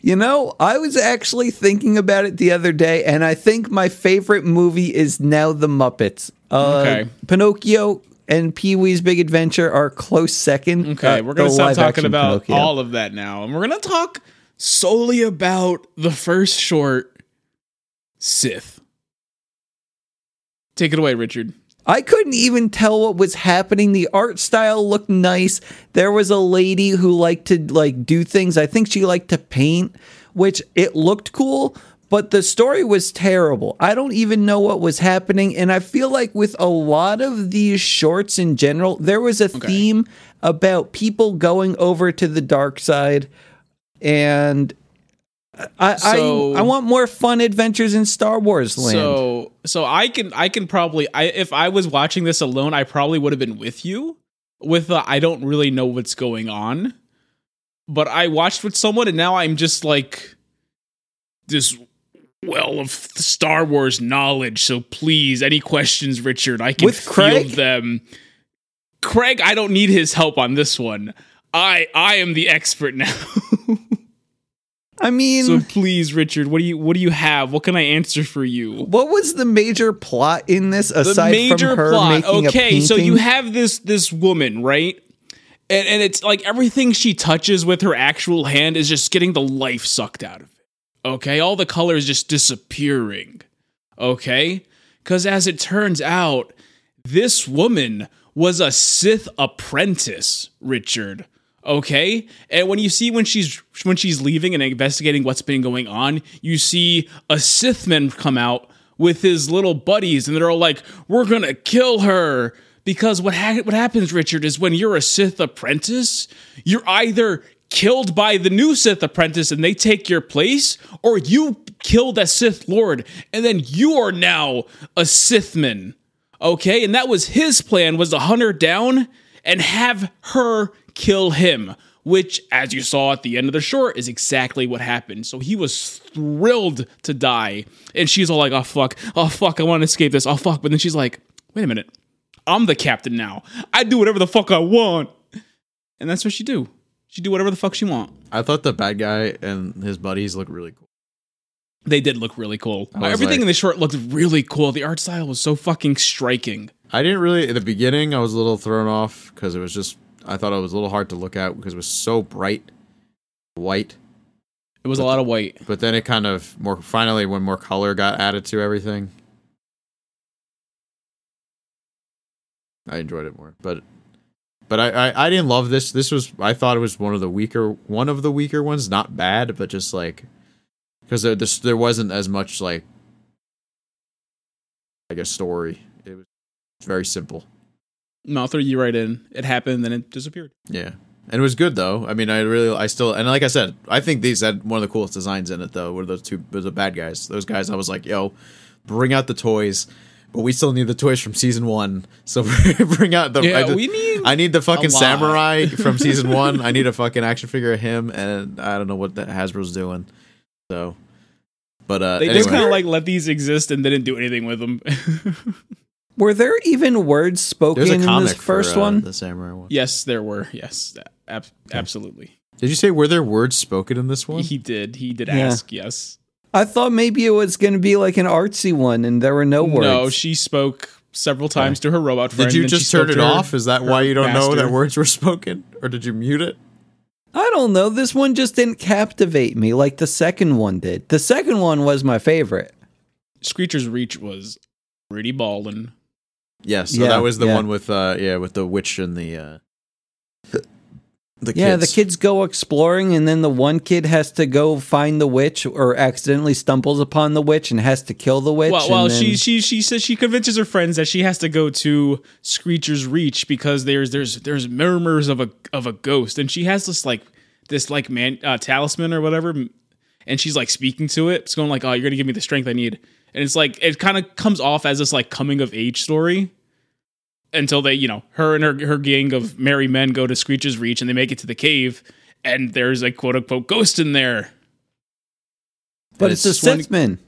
C: You know, I was actually thinking about it the other day, and I think my favorite movie is now The Muppets. Uh,
E: Okay.
C: Pinocchio and Pee Wee's Big Adventure are close second.
E: Okay,
C: Uh,
E: we're gonna stop talking about
C: Pinocchio.
E: all of that now, and we're gonna talk solely about the first short, Sith. Take it away, Richard.
C: I couldn't even tell what was happening. The art style looked nice. There was a lady who liked to like do things. I think she liked to paint, which it looked cool, but the story was terrible. I don't even know what was happening and I feel like with a lot of these shorts in general, there was a theme about people going over to the dark side and I,
E: So-
C: I I want more fun adventures in Star Wars land.
E: So so I can I can probably I if I was watching this alone, I probably would have been with you. With the I don't really know what's going on. But I watched with someone and now I'm just like this well of Star Wars knowledge. So please, any questions, Richard? I can
C: With Craig?
E: field them. Craig, I don't need his help on this one. I I am the expert now.
C: I mean
E: so please, Richard, what do you what do you have? What can I answer for you?
C: What was the major plot in this
E: the
C: aside
E: major
C: from her
E: plot.
C: making a
E: Okay,
C: painting?
E: so you have this this woman, right? And and it's like everything she touches with her actual hand is just getting the life sucked out of it. Okay, all the color is just disappearing. Okay, because as it turns out, this woman was a Sith apprentice, Richard. Okay, and when you see when she's when she's leaving and investigating what's been going on, you see a Sithman come out with his little buddies, and they're all like, "We're gonna kill her." Because what ha- what happens, Richard, is when you're a Sith apprentice, you're either killed by the new Sith apprentice and they take your place, or you killed a Sith Lord and then you are now a Sithman. Okay, and that was his plan was to hunt her down and have her kill him, which, as you saw at the end of the short, is exactly what happened. So he was thrilled to die, and she's all like, "Oh fuck, oh fuck, I want to escape this, oh fuck," but then she's like, "Wait a minute, I'm the captain now. I do whatever the fuck I want," and that's what she do. She do whatever the fuck she want.
D: I thought the bad guy and his buddies looked really cool.
E: They did look really cool. Everything
D: like-
E: in the short looked really cool. The art style was so fucking striking.
D: I didn't really at the beginning. I was a little thrown off because it was just. I thought it was a little hard to look at because it was so bright, white.
E: It was a lot of white.
D: But then it kind of more finally when more color got added to everything. I enjoyed it more, but but I, I I didn't love this. This was I thought it was one of the weaker one of the weaker ones. Not bad, but just like because there this, there wasn't as much like like a story. It was very simple.
E: No, I'll throw you right in. It happened, then it disappeared.
D: Yeah. And it was good though. I mean, I really, I still, and like I said, I think these had one of the coolest designs in it though. Were those two, were the bad guys? Those guys, I was like, yo, bring out the toys, but we still need the toys from season one. So bring out the.
E: Yeah,
D: I, ju-
E: we need
D: I need the fucking samurai from season one. I need a fucking action figure of him, and I don't know what that Hasbro's doing. So, but uh,
E: They
D: anyway.
E: just kind of like let these exist and didn't do anything with them.
C: Were there even words spoken
D: there's a
C: in this first
D: for, uh,
C: one?
D: the samurai one.
E: yes, there were. Yes, ab- absolutely.
D: Did you say were there words spoken in this one?
E: He did. He did
C: Yeah.
E: ask. Yes.
C: I thought maybe it was going to be like an artsy one, and there were no words.
E: No, she spoke several times to her robot friend.
D: Did you just turn it
E: to her-
D: off? Is that why you don't know that words were spoken, or did you mute it?
C: I don't know. This one just didn't captivate me like the second one did. The second one was my favorite.
E: Screecher's Reach was pretty ballin'.
D: Yes, so
C: Yeah,
D: that was the
C: yeah.
D: one with uh yeah with the witch and the uh the
C: Yeah, the
D: kids.
C: kids go exploring, and then the one kid has to go find the witch, or accidentally stumbles upon the witch and has to kill the witch.
E: Well, well,
C: then-
E: she she she says she convinces her friends that she has to go to Screecher's Reach because there's there's there's murmurs of a of a ghost, and she has this like this like man uh, talisman or whatever, and she's like speaking to it. It's going like, "Oh, you're gonna give me the strength I need," and it's like it kind of comes off as this like coming of age story until they, you know, her and her her gang of merry men go to Screech's Reach and they make it to the cave, and there's a quote unquote ghost in there.
C: but
E: and
C: it's, a
E: it's one-
C: Sithman,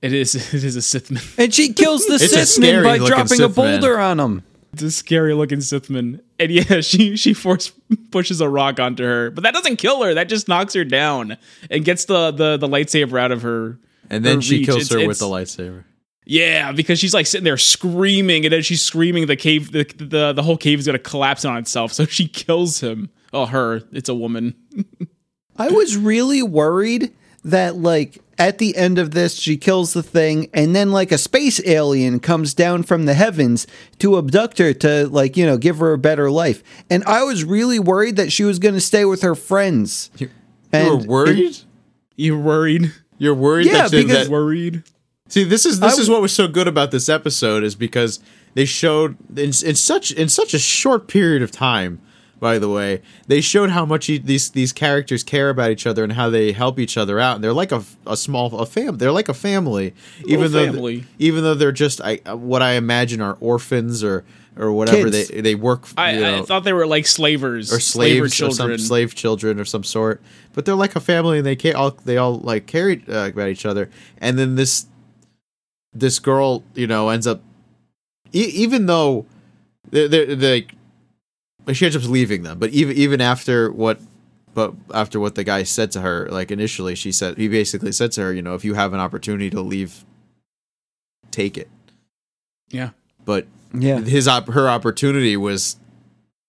E: It is it is a Sithman.
C: and she kills the
D: It's
C: Sithman by
D: scary-looking
C: dropping a
D: Sithman.
C: boulder on him.
E: It's a scary looking Sithman. And yeah, she she force pushes a rock onto her. But that doesn't kill her. That just knocks her down and gets the the, the lightsaber out of her.
D: and then
E: her
D: she
E: reach.
D: kills
E: It's-
D: her with the lightsaber.
E: Yeah, because she's like sitting there screaming, and then she's screaming the cave the the, the whole cave is gonna collapse on itself. So she kills him. Oh her. It's a woman.
C: I was really worried that like at the end of this she kills the thing and then like a space alien comes down from the heavens to abduct her to like you know give her a better life and i was really worried that she was going to stay with her friends
D: You
C: And-
D: were worried.
E: You're worried.
D: You're worried
C: Yeah,
D: that, they-
C: because-
D: that
E: Worried.
D: See, this is this
C: I
D: is what was so good about this episode is because they showed in, in such in such a short period of time. By the way, they showed how much e- these these characters care about each other and how they help each other out. And they're like a, a small a fam. They're like a family, even though
E: family.
D: even though they're just I, what I imagine are orphans or or whatever
C: Kids.
D: they they work.
E: I,
D: know,
E: I thought they were like slavers
D: or
E: slaver
D: slaves or some
E: children.
D: slave children of some sort. But they're like a family, and they ca- all they all like care uh, about each other. And then this this girl, you know, ends up e- even though they they they she ends up leaving them. But even even after what. But after what the guy said to her, like initially, she said he basically said to her, you know, if you have an opportunity to leave, take it.
E: yeah.
D: But
C: yeah
D: his op- her opportunity was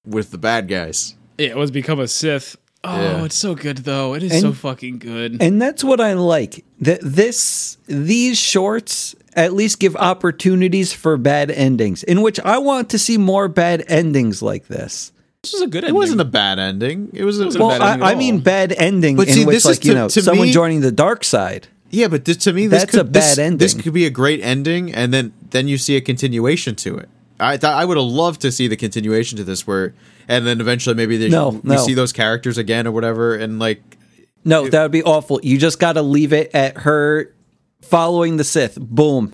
D: with the bad guys.
E: It was become a Sith. Oh,
D: Yeah.
E: it's so good though. It is
C: And-
E: so fucking good.
C: and that's what i like that this these shorts at least give opportunities for bad endings in which i want to see more bad endings like this
E: this was a good
D: It wasn't a bad ending. It was a
E: wasn't a
C: well
E: bad ending
C: I,
E: at
C: I mean bad ending
D: But
C: in
D: see,
C: which
D: this is
C: like you
D: to-
C: know
D: to
C: someone
D: me-
C: joining the dark side
D: Yeah, but this, to me, this
C: That's
D: could,
C: a bad
D: this,
C: ending.
D: This could be a great ending, and then then you see a continuation to it. I thought I would have loved to see the continuation to this, where and then eventually maybe they
C: No,
D: we
C: no.
D: see those characters again or whatever, and like
C: No, that would be awful. You just got to leave it at her following the Sith. Boom.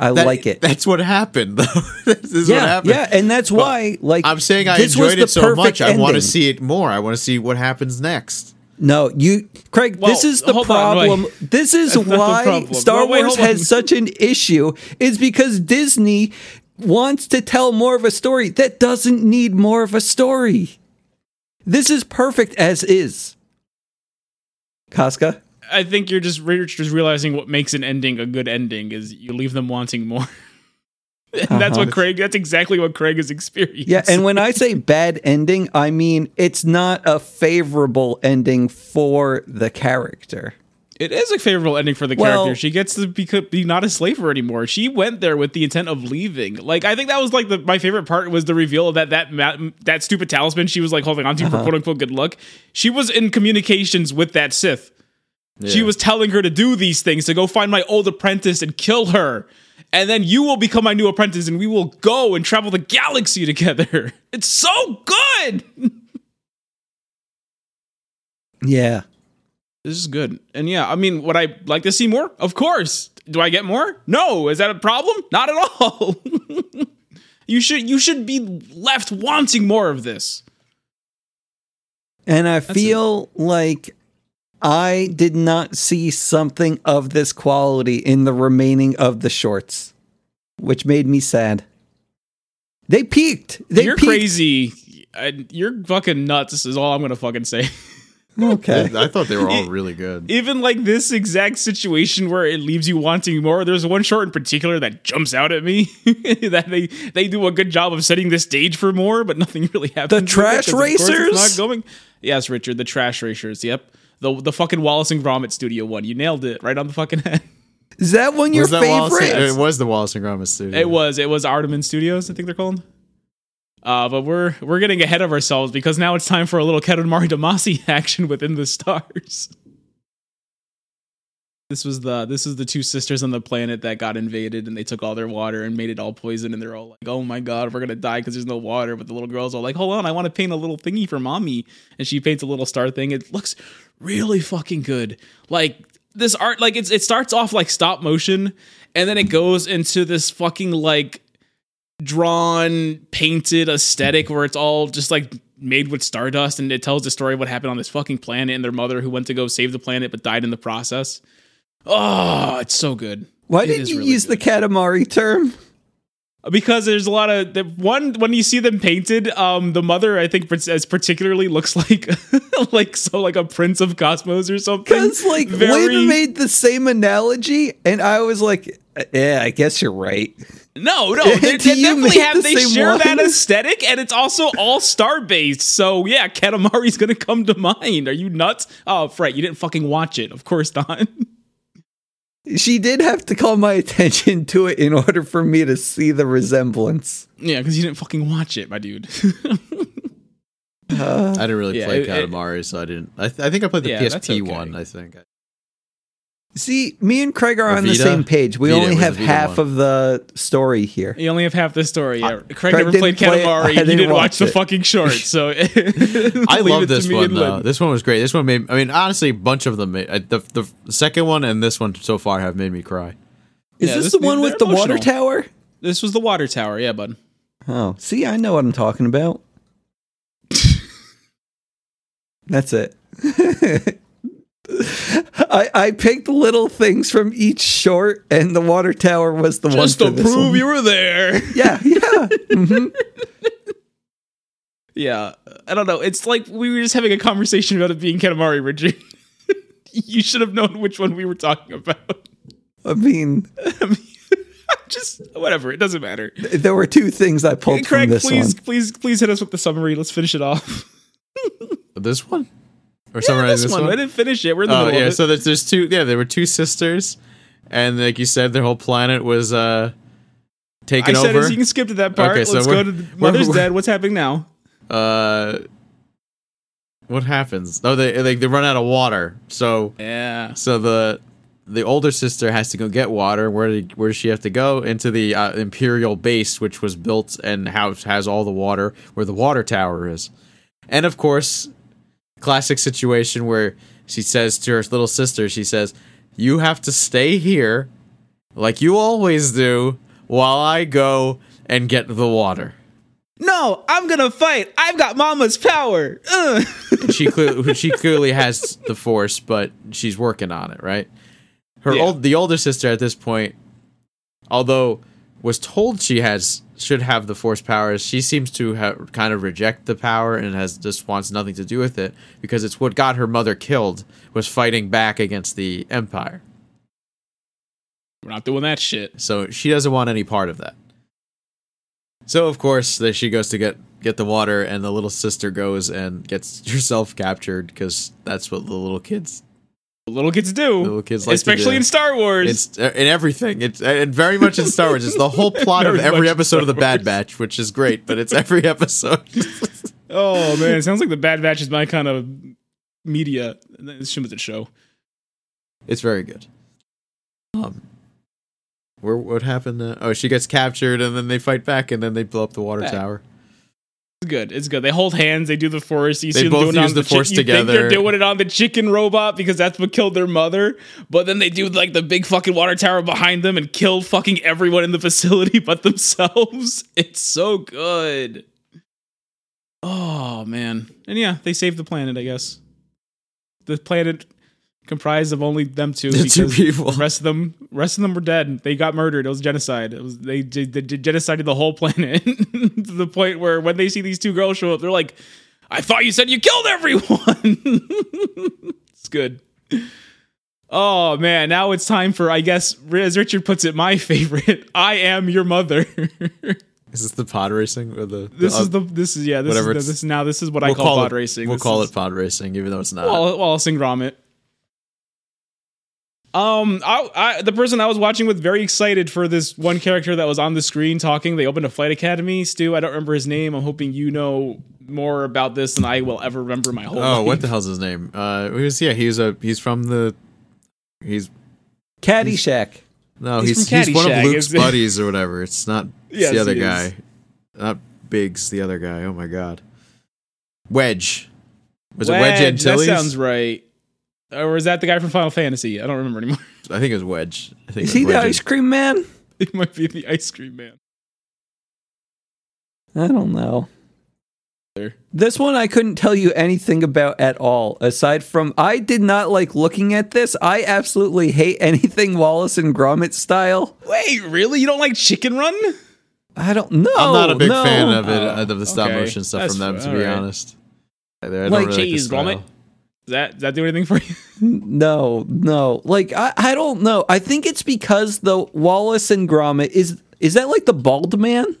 C: I
D: that,
C: like it.
D: That's what happened. though. this is what
C: yeah,
D: happened.
C: yeah, and that's why. Like
D: I'm saying I
C: this
D: enjoyed it so
C: perfect
D: much. I want to see it more. I want to see what happens next.
C: No, you, Craig. this is the
E: hold on,
C: problem. this is
E: That's
C: why
E: problem.
C: Star
E: Well, wait,
C: Wars has such an issue. Is because Disney wants to tell more of a story that doesn't need more of a story. This is perfect as is. Casca.
E: I think you're just just realizing what makes an ending a good ending is you leave them wanting more. that's
C: Uh-huh.
E: what Craig. That's exactly what Craig has experienced.
C: Yeah, and when I say bad ending, I mean it's not a favorable ending for the character.
E: It is a favorable ending for the
C: Well-
E: character. She gets to be, be not a slaver anymore. She went there with the intent of leaving. Like I think that was like the my favorite part was the reveal that that that stupid talisman she was like holding onto
C: Uh-huh.
E: for quote unquote good luck. She was in communications with that Sith. She was telling her to do these things to go find my old apprentice and kill her. And then you will become my new apprentice and we will go and travel the galaxy together. It's so good.
C: Yeah.
E: This is good. And yeah, I mean, would I like to see more? Of course. Do I get more? No. Is that a problem? Not at all. you should you should be left wanting more of this.
C: And I feel like I did not see something of this quality in the remaining of the shorts, which made me sad. They peaked. They
E: You're
C: peaked.
E: crazy. I, you're fucking nuts This is all I'm going to fucking say.
C: Okay.
D: I thought they were all really good.
E: even like this exact situation where it leaves you wanting more there's one short in particular that jumps out at me that they they do a good job of setting the stage for more but nothing really happens with it,
C: Trash
E: 'cause of
C: Racers?
E: not going yes richard the trash racers yep the the fucking wallace and gromit studio one you nailed it right on the fucking head
C: Is that one your
D: was that Wallace?
C: favorite?
D: It was the Wallace and Gromit studio.
E: it was it was aardman studios i think they're called uh, but we're we're getting ahead of ourselves because now it's time for a little Katamari Damacy action within the stars. This was the this is the two sisters on the planet that got invaded and they took all their water and made it all poison and they're all like, "Oh my god, we're gonna die because there's no water." But the little girls are like, "Hold on, I want to paint a little thingy for mommy," and she paints a little star thing. It looks really fucking good. Like this art, like it's it starts off like stop motion and then it goes into this fucking like drawn, painted aesthetic where it's all just like made with stardust and it tells the story of what happened on this fucking planet and their mother who went to go save the planet but died in the process. Oh, it's so good.
C: Why
E: It
C: did you
E: really
C: use the Katamari term?
E: Because there's a lot of the one when you see them painted, um, the mother I think as particularly looks like like so like a prince of cosmos or something.
C: Because like Wayne made the same analogy, and I was like, "Yeah, I guess you're right."
E: No, no, they, they definitely have.
C: the
E: They share that aesthetic, and it's also all star based. So yeah, Katamari's gonna come to mind. Are you nuts? Oh, right you didn't fucking watch it. Of course not.
C: She did have to call my attention to it in order for me to see the resemblance.
E: yeah, because you didn't fucking watch it, my dude.
D: I didn't really
E: Yeah,
D: play
E: it- it-
D: Katamari, so I didn't. I, th- I think I played the
E: yeah,
D: PSP
E: okay.
D: one. I think.
C: See, me and Craig are on the
D: Vita?
C: same page. We
D: Vita, it
C: only
D: was the
C: have
D: Vita
C: half
D: one.
C: of the story here.
E: you only have half the story. Yeah, Craig,
C: Craig
E: never played
C: didn't play it. I
E: Katamari. He
C: didn't
E: didn't watch
C: watch
E: the
C: it.
E: fucking short. So
D: I
E: leave
D: love
E: to
D: this
E: me
D: one
E: and
D: though.
E: Lynn.
D: This one was great. This one made. I mean, honestly, a bunch of them. Made, uh, the the second one and this one so far have made me cry.
C: Is
E: Yeah,
C: this
E: this-
C: the one with the
E: they're
C: water
E: emotional.
C: tower?
E: This was the water tower. Yeah, bud.
C: Oh, see, I know what I'm talking about. That's it. I I picked little things from each short, and the water tower was the
E: Just
C: one
E: to
C: for this
E: prove
C: one.
E: you were there.
C: Yeah, yeah. hmm
E: Yeah, I don't know. It's like we were just having a conversation about it being Katamari, Richard. you should have known which one we were talking about.
C: I mean,
E: I mean, just whatever. It doesn't matter.
C: there were two things I pulled
E: Craig,
C: from this
E: please,
C: one.
E: Please, please, please hit us with the summary. Let's finish it off.
D: This one, or
E: Yeah,
D: summarize
E: this,
D: this,
E: one. I didn't finish it. We're in the
D: Oh
E: middle
D: yeah,
E: of it.
D: so there's, there's two. Yeah, there were two sisters, and like you said, their whole planet was uh
E: I
D: taken
E: said
D: over.
E: is you can skip to that part.
D: Okay, so
E: Let's go to the,
D: we're-
E: mother's
D: we're-
E: dead. What's happening now?
D: uh, what happens? Oh, they like they run out of water. So
E: Yeah.
D: so the the older sister has to go get water. Where did, where does she have to go? Into the uh, imperial base, which was built and house has all the water, where the water tower is. And of course, classic situation where she says to her little sister, she says, "You have to stay here, like you always do, while I go and get the water."
E: No, I'm gonna fight. I've got Mama's power.
D: She clearly she clearly has the force, but she's working on it, right? Her
E: Yeah.
D: old the older sister at this point, although was told she has should have the force powers, she seems to have kind of reject the power and has just wants nothing to do with it because it's what got her mother killed was fighting back against the empire.
E: We're not doing that shit.
D: So she doesn't want any part of that. So of course, that she goes to get get the water, and the little sister goes and gets herself captured because that's what the little kids,
E: Little kids do.
D: Little kids like
E: especially
D: do.
E: in Star Wars.
D: it's uh, in everything. It's and very much in Star Wars. It's the whole plot of every episode of the Bad Batch, which is great, but it's every episode.
E: oh man, it sounds like the Bad Batch is my kind of media. Was a show.
D: it's very good. Um, where what happened? Uh, oh, she gets captured, and then they fight back, and then they blow up the water
E: Back.
D: tower.
E: It's good. It's good. They hold hands. They do the force. You
D: They
E: see them
D: both
E: doing
D: use
E: on
D: the
E: chi-
D: Force
E: you think
D: together.
E: they're doing it on the chicken robot because that's what killed their mother. But then they do like the big fucking water tower behind them and kill fucking everyone in the facility but themselves. It's so good. Oh man. And yeah, they saved the planet. I guess the planet comprised of only them two.
D: The two people.
E: The rest of them, rest of them were dead. They got murdered. It was genocide. It was they, they, they genocided the whole planet to the point where when they see these two girls show up, they're like, "I thought you said you killed everyone." it's good. Oh man, now it's time for I guess as Richard puts it, my favorite. I am your mother.
D: Is this the pod racing or the?
E: this
D: the,
E: is uh, the this is yeah this
D: whatever
E: is the, this now this is what I
D: we'll
E: call, pod
D: it,
E: racing.
D: We'll
E: This
D: call
E: is-
D: it pod racing, even though it's not.
E: Wall- Wallace and Gromit. Um, I, I, the person I was watching with very excited for this one character that was on the screen talking. They opened a flight academy. Stu, I don't remember his name. I'm hoping you know more about this than I will ever remember my whole
D: oh,
E: life.
D: what the hell's his name? Uh, he was yeah, he's a he's from the he's
C: Caddyshack.
D: no
E: He's
D: he's he's, one of Luke's buddies or whatever. It's not it's
E: Yes,
D: the other guy,
E: is.
D: not Biggs. The other guy. Oh my god, Wedge. Was it Wedge
E: Wedge,
D: Antilles?
E: That sounds right. Or is that the guy from Final Fantasy? I don't remember anymore.
D: I think it was Wedge. I think
C: Is he
D: was
C: the
D: Wedge.
C: ice cream man?
E: it might be the ice cream man.
C: I don't know.
E: There.
C: This one I couldn't tell you anything about at all. Aside from, I did not like looking at this. I absolutely hate anything Wallace and Gromit style.
E: Wait, really? You don't like Chicken Run?
C: I don't know.
D: I'm not a big
C: no.
D: fan of it
E: Oh,
D: of the oh. stop
E: okay.
D: motion stuff
E: That's
D: from them.
E: fair.
D: To be
E: Alright.
D: honest, I don't
C: Like
D: really the
E: cheese,
D: style.
E: Gromit? Does that, does that do anything for you?
C: No, no. Like I, I don't know. I think it's because the Wallace and Gromit is is that like the bald man?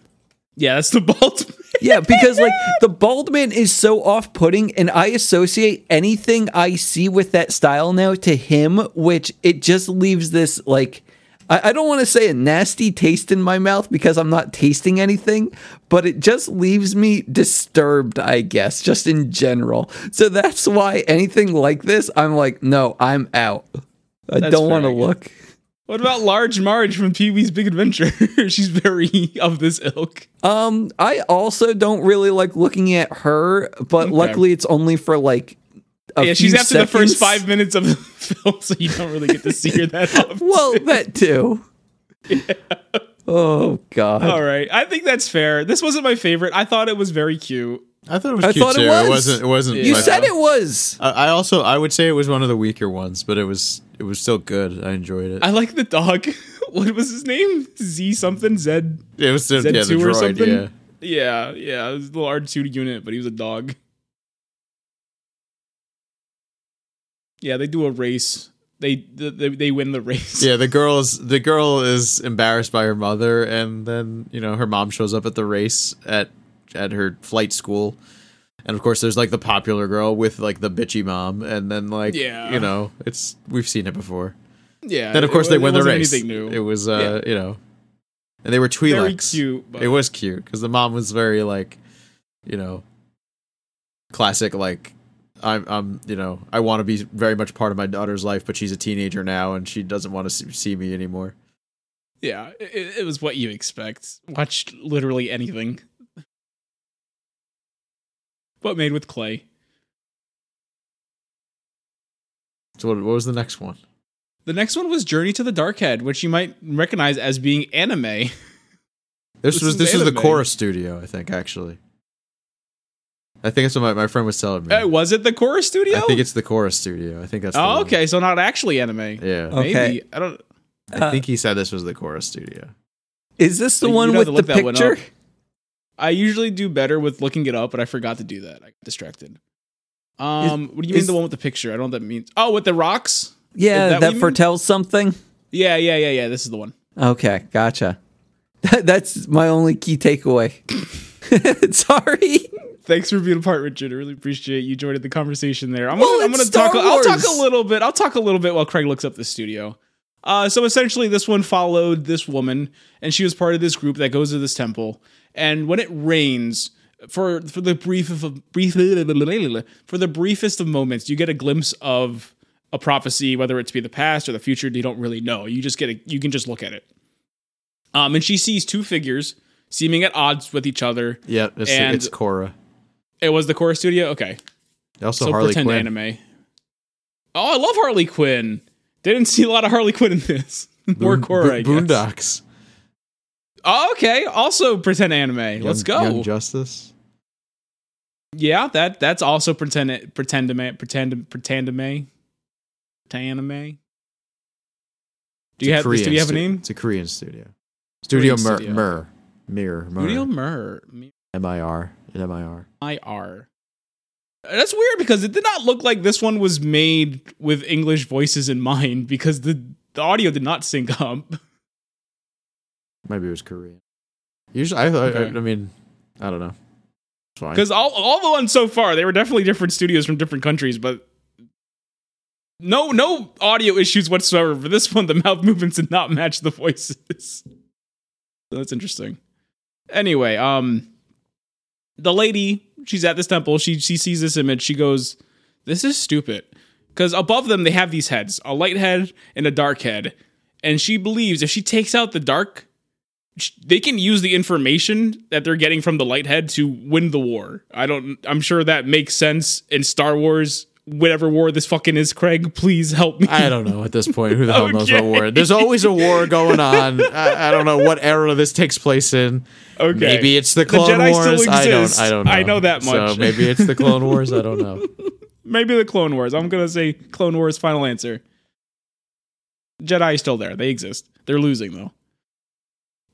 E: yeah, that's the bald. Man.
C: yeah, because like the bald man is so off putting, and I associate anything I see with that style now to him, which it just leaves this like I, I don't want to say a nasty taste in my mouth because I'm not tasting anything, but it just leaves me disturbed, I guess, just in general. So that's why anything like this, I'm like, no, I'm out. I
E: That's
C: don't want to
E: fair, I guess.
C: look.
E: What about Large Marge from Pee Wee's Big Adventure? She's very of this ilk.
C: Um, I also don't really like looking at her, but luckily it's only for like
E: yeah, she's
C: few
E: after the first five minutes of the film, so you don't really get to see her that often.
C: Well, that too. Oh god.
E: All right, I think that's fair. This wasn't my favorite. I thought it was very cute.
D: I thought it was
C: I
D: cute
C: thought it
D: too.
C: was.
D: wasn't. It wasn't.
C: You
D: my-
C: said it was.
D: I I also I would say it was one of the weaker ones, but it was it was still good. I enjoyed it.
E: I like the dog. What was his name? Z something? Zed?
D: it was the,
E: Z2
D: yeah the
E: or
D: droid.
E: something?
D: Yeah,
E: Yeah, yeah. It was a little R2 unit, but he was a dog. Yeah, they do a race. They they, they win the race.
D: yeah. The girl is the girl is embarrassed by her mother, and then you know her mom shows up at the race at at her flight school, and of course there's like the popular girl with like the bitchy mom, and then like
E: Yeah.
D: you know it's we've seen it before.
E: yeah.
D: Then of course
E: wa-
D: they win the race.
E: Anything new?
D: It was uh you know, and they were Twi'leks.
E: cute.
D: It was cute because the mom was very like, you know, classic like I'm, I'm, you know, I want to be very much part of my daughter's life, but she's a teenager now and she doesn't want to see, see me anymore.
E: Yeah, it, it was what you expect. Watch literally anything, but made with clay.
D: So what, what was the next one?
E: The next one was Journey to the Darkhead, which you might recognize as being anime.
D: This,
E: This
D: was
E: is
D: this was the chorus studio, I think. Actually, I think that's what my, my friend was telling me.
E: Uh, was it the Chorus Studio?
D: I think it's the chorus studio. I think that's. the
E: oh,
D: one.
E: okay, so not actually anime.
D: Yeah,
C: Okay.
E: Maybe I don't.
D: I think he said this was the chorus studio.
C: Is this the
E: You'd
C: one with the
E: look that one
C: picture?
E: I usually do better with looking it up, but I forgot to do that. I got distracted. Um, what do you mean the one with the picture? I don't know what that means. Oh, with the rocks?
C: Yeah,
E: Is that
C: that,
E: what you mean?
C: foretells something.
E: Yeah, yeah, yeah, yeah. This is the one.
C: Okay, gotcha. That's my only key takeaway. Sorry.
E: Thanks for being a part, Richard. I really appreciate you joining the conversation there. I'm
C: Well,
E: gonna, I'm gonna talk.
C: Star
E: I'll talk a little bit. I'll talk a little bit while Craig looks up the studio. Uh, so essentially, this one followed this woman, and she was part of this group that goes to this temple. And when it rains, for for the brief of a brief for the briefest of moments, you get a glimpse of a prophecy, whether it's be the past or the future. You don't really know. You just get a, you can just look at it. Um, and she sees two figures seeming at odds with each other.
D: Yeah, it's,
E: And-
D: it's Cora.
E: It was the core studio. Okay,
D: Also
E: so
D: Harley
E: pretend
D: Quinn.
E: anime. Oh, I love Harley Quinn. Didn't see a lot of Harley Quinn in this. More
D: Boon-
E: Cora, I
D: Bo-
E: guess.
D: Boondocks.
E: Oh, okay. Also pretend anime. Let's go.
D: Young, Young Justice.
E: yeah, that that's also pretend pretend anime pretend pretend anime. Anime. Do you have?
D: Korean
E: Do you have a name?
D: It's a Korean studio. Studio
E: Korean
D: Mir.
E: studio.
D: Mir. Mir.
E: Studio
D: Mir.
E: Mer
D: M I R. M I R.
E: I R. That's weird because it did not look like this one was made with English voices in mind because the the audio did not sync up.
D: Maybe it was Korean. Usually, I, thought. I,
E: Okay.
D: I mean, I don't know.
E: Because all all the ones so far, they were definitely different studios from different countries, but no no audio issues whatsoever. For this one, the mouth movements did not match the voices. So that's interesting. Anyway, um, the lady she's at this temple. She she sees this image. She goes, "This is stupid." Because above them they have these heads, a light head and a dark head, and she believes if she takes out the dark they can use the information that they're getting from the light head to win the war. I don't I'm sure that makes sense in Star Wars whatever war this fucking is, Craig, please help me.
D: I don't know at this point. Who the hell knows what war? There's always a war going on. I, I don't know what era this takes place in.
E: Okay.
D: Maybe it's the
E: The
D: Clone
E: still
D: Wars. I don't. I don't know.
E: I know that much.
D: So maybe it's the Clone Wars. I don't know.
E: Maybe the Clone Wars. I'm gonna say Clone Wars final answer. Jedi is still there. They exist. They're losing though.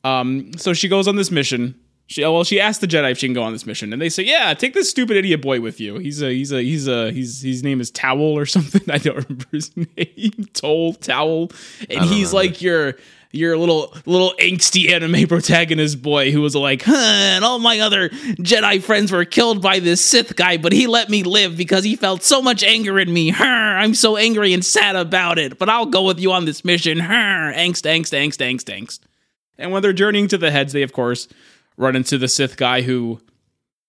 E: Um, so she goes on this mission. She oh, well, she asked the Jedi if she can go on this mission, and they say, "Yeah, take this stupid idiot boy with you. He's a he's a he's a he's his name is Towel or something. I don't remember his name. Toll Towel, and he's
D: remember.
E: like your your little little angsty anime protagonist boy who was like, huh, and all my other Jedi friends were killed by this Sith guy, but he let me live because he felt so much anger in me. Huh, I'm so angry and sad about it, but I'll go with you on this mission. Huh, angst, angst, angst, angst, angst. And when they're journeying to the heads, they of course run into the Sith guy who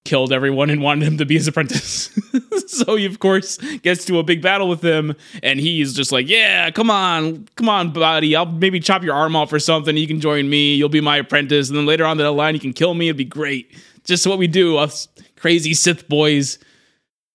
E: killed everyone and wanted him to be his apprentice. so he of course gets to a big battle with him and he's just like, "Yeah, come on. Come on, buddy. I'll maybe chop your arm off or something. You can join me. You'll be my apprentice and then later on the line you can kill me. It'd be great." Just what we do, us crazy Sith boys.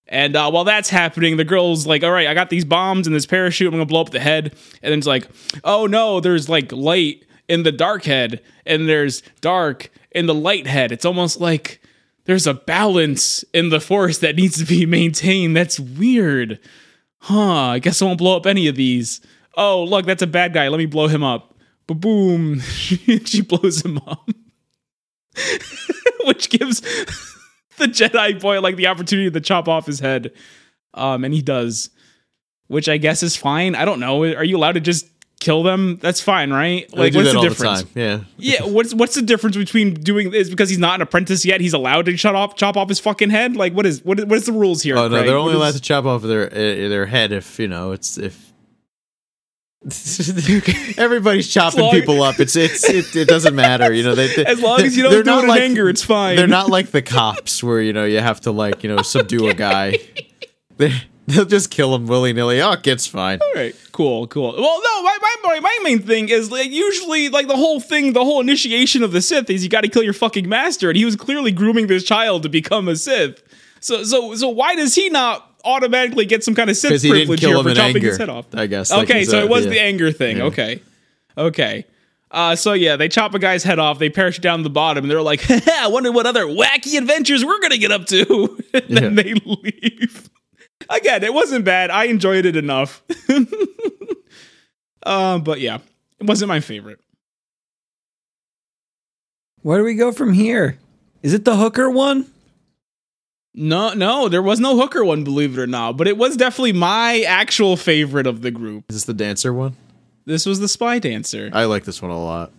E: And uh, while that's happening, the girl's like, "All right, I got these bombs and this parachute. I'm gonna blow up the head." And then it's like, "Oh no, there's like light in the dark head, and there's dark in the light head. It's almost like there's a balance in the force that needs to be maintained. That's weird, huh? I guess I won't blow up any of these. Oh, look, that's a bad guy. Let me blow him up. Ba boom! she blows him up, which gives the Jedi boy like the opportunity to chop off his head. Um, and he does, which I guess is fine. I don't know. Are you allowed to just kill them? That's fine, right? Like, what's the difference?
D: the. Yeah.
E: Yeah, what's what's the difference between doing this because he's not an apprentice yet? He's allowed to shut off, chop off his fucking head. Like, what is what is, what is the rules here?
D: Oh no,
E: Craig?
D: they're only
E: What
D: allowed
E: is-
D: to chop off their uh, their head if you know it's if. Everybody's chopping
E: long-
D: people up. It's it's it, it doesn't matter. You know they, they-
E: As long as you don't
D: they're
E: do
D: not
E: it in
D: like-
E: anger, it's fine.
D: They're not like the cops where you know you have to like you know subdue a guy. they, they'll just kill him willy nilly. Oh, it's fine.
E: All right, cool, cool. Well, no, my, my my main thing is like usually like the whole thing, the whole initiation of the Sith is you got to kill your fucking master, and he was clearly grooming this child to become a Sith. So so so why does he not automatically get some kind of Sith
D: he didn't kill
E: here
D: him
E: for
D: in
E: chopping
D: anger,
E: his head off?
D: I guess, like
E: Okay, so
D: said,
E: it was
D: yeah.
E: the anger thing.
D: Yeah.
E: Okay, okay. Uh, so yeah, they chop a guy's head off. They parachute down the bottom, and they're like, "I wonder what other wacky adventures we're gonna get up to." and then they leave. Again, it wasn't bad. I enjoyed it enough. uh, but yeah, it wasn't my favorite.
C: Where do we go from here? Is it the hooker one?
E: No, no, there was no hooker one, believe it or not. But it was definitely my actual favorite of the group.
D: Is this the dancer one?
E: This was the spy dancer.
D: I like this one a lot.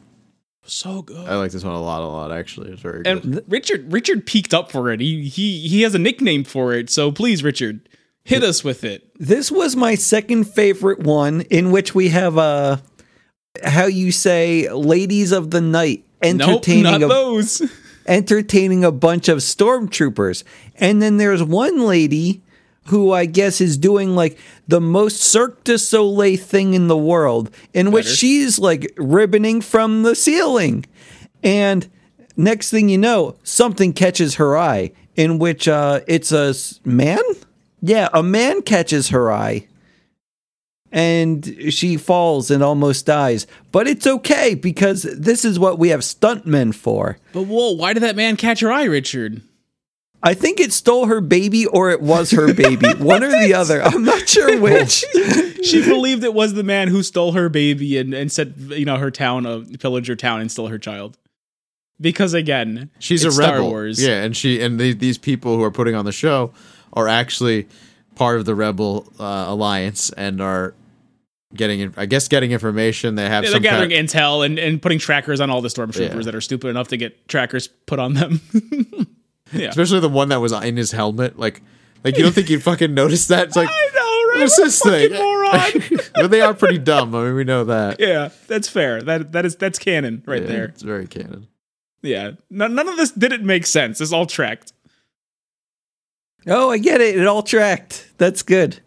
E: so good.
D: I like this one a lot, a lot. Actually, it's very good.
E: and Richard Richard peaked up for it. He he he has a nickname for it. So please, Richard, hit us with it.
C: This was my second favorite one, in which we have uh, how you say, ladies of the night
E: Nope,
C: entertaining
E: not
C: a
E: those.
C: entertaining a bunch of stormtroopers. And then there's one lady who I guess is doing like the most Cirque du Soleil thing in the world, in which she's like ribboning from the ceiling. And next thing you know, something catches her eye, in which uh, it's a man? Yeah, a man catches her eye. And she falls and almost dies. But it's okay because this is what we have stuntmen for.
E: But whoa, why did that man catch her eye, Richard?
C: I think it stole her baby or it was her baby. One or the other. I'm not sure which.
E: She believed it was the man who stole her baby and, and set you know her town, uh, pillage her town, and stole her child. Because again,
D: She's
E: it's
D: a rebel.
E: Star Wars.
D: Yeah, and she and the, these people who are putting on the show are actually part of the rebel uh, alliance and are getting, I guess, getting information. They have
E: They're
D: some
E: gathering
D: kind,
E: intel and, and putting trackers on all the stormtroopers
D: Yeah.
E: that are stupid enough to get trackers put on them. yeah.
D: especially the one that was in his helmet. Like, like you don't think you'd fucking notice that? It's like,
E: I know, right?
D: what's this thing?
E: moron.
D: but they are pretty dumb. I mean, we know that.
E: yeah, that's fair. That that is that's canon right
D: Yeah,
E: there.
D: It's very canon.
E: Yeah, none, none of this didn't make sense. It's all tracked.
C: Oh, I get it. It all tracked. That's good.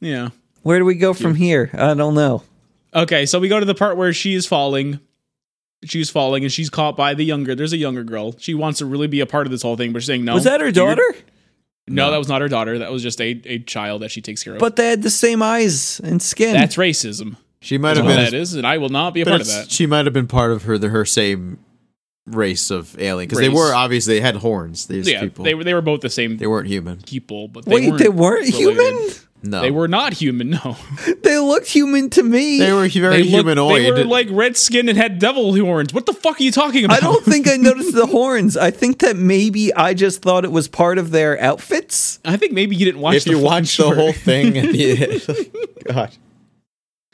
E: Yeah.
C: Where do we go from here? I don't know.
E: Okay, so we go to the part where she is falling. She's falling and she's caught by the younger. There's a younger girl. She wants to really be a part of this whole thing, but she's saying no.
C: Was that her daughter?
E: No, that was not her daughter. That was just a, a child that she takes care of.
C: But they had the same eyes and skin.
E: that's racism.
D: She might
E: That's
D: have
E: what
D: been.
E: that is, and I will not be a part of that.
D: She might have been part of her the, her same race of alien because they
E: Race.
D: were obviously they had horns. These
E: Yeah,
D: people
E: they were they were both the same
D: they weren't human.
E: people, but they
C: Wait,
E: weren't
C: they weren't
E: related.
C: human?
D: No,
E: They were not human. No,
C: They looked human to me.
D: They were very
E: they looked,
D: humanoid.
E: They were like red skin and had devil horns. What the fuck are you talking about?
C: I don't think I noticed the horns. I think that maybe I just thought it was part of their outfits.
E: I think maybe you didn't watch.
D: if
E: the
D: you
E: fucking
D: watch the
E: short.
D: whole thing, at the God,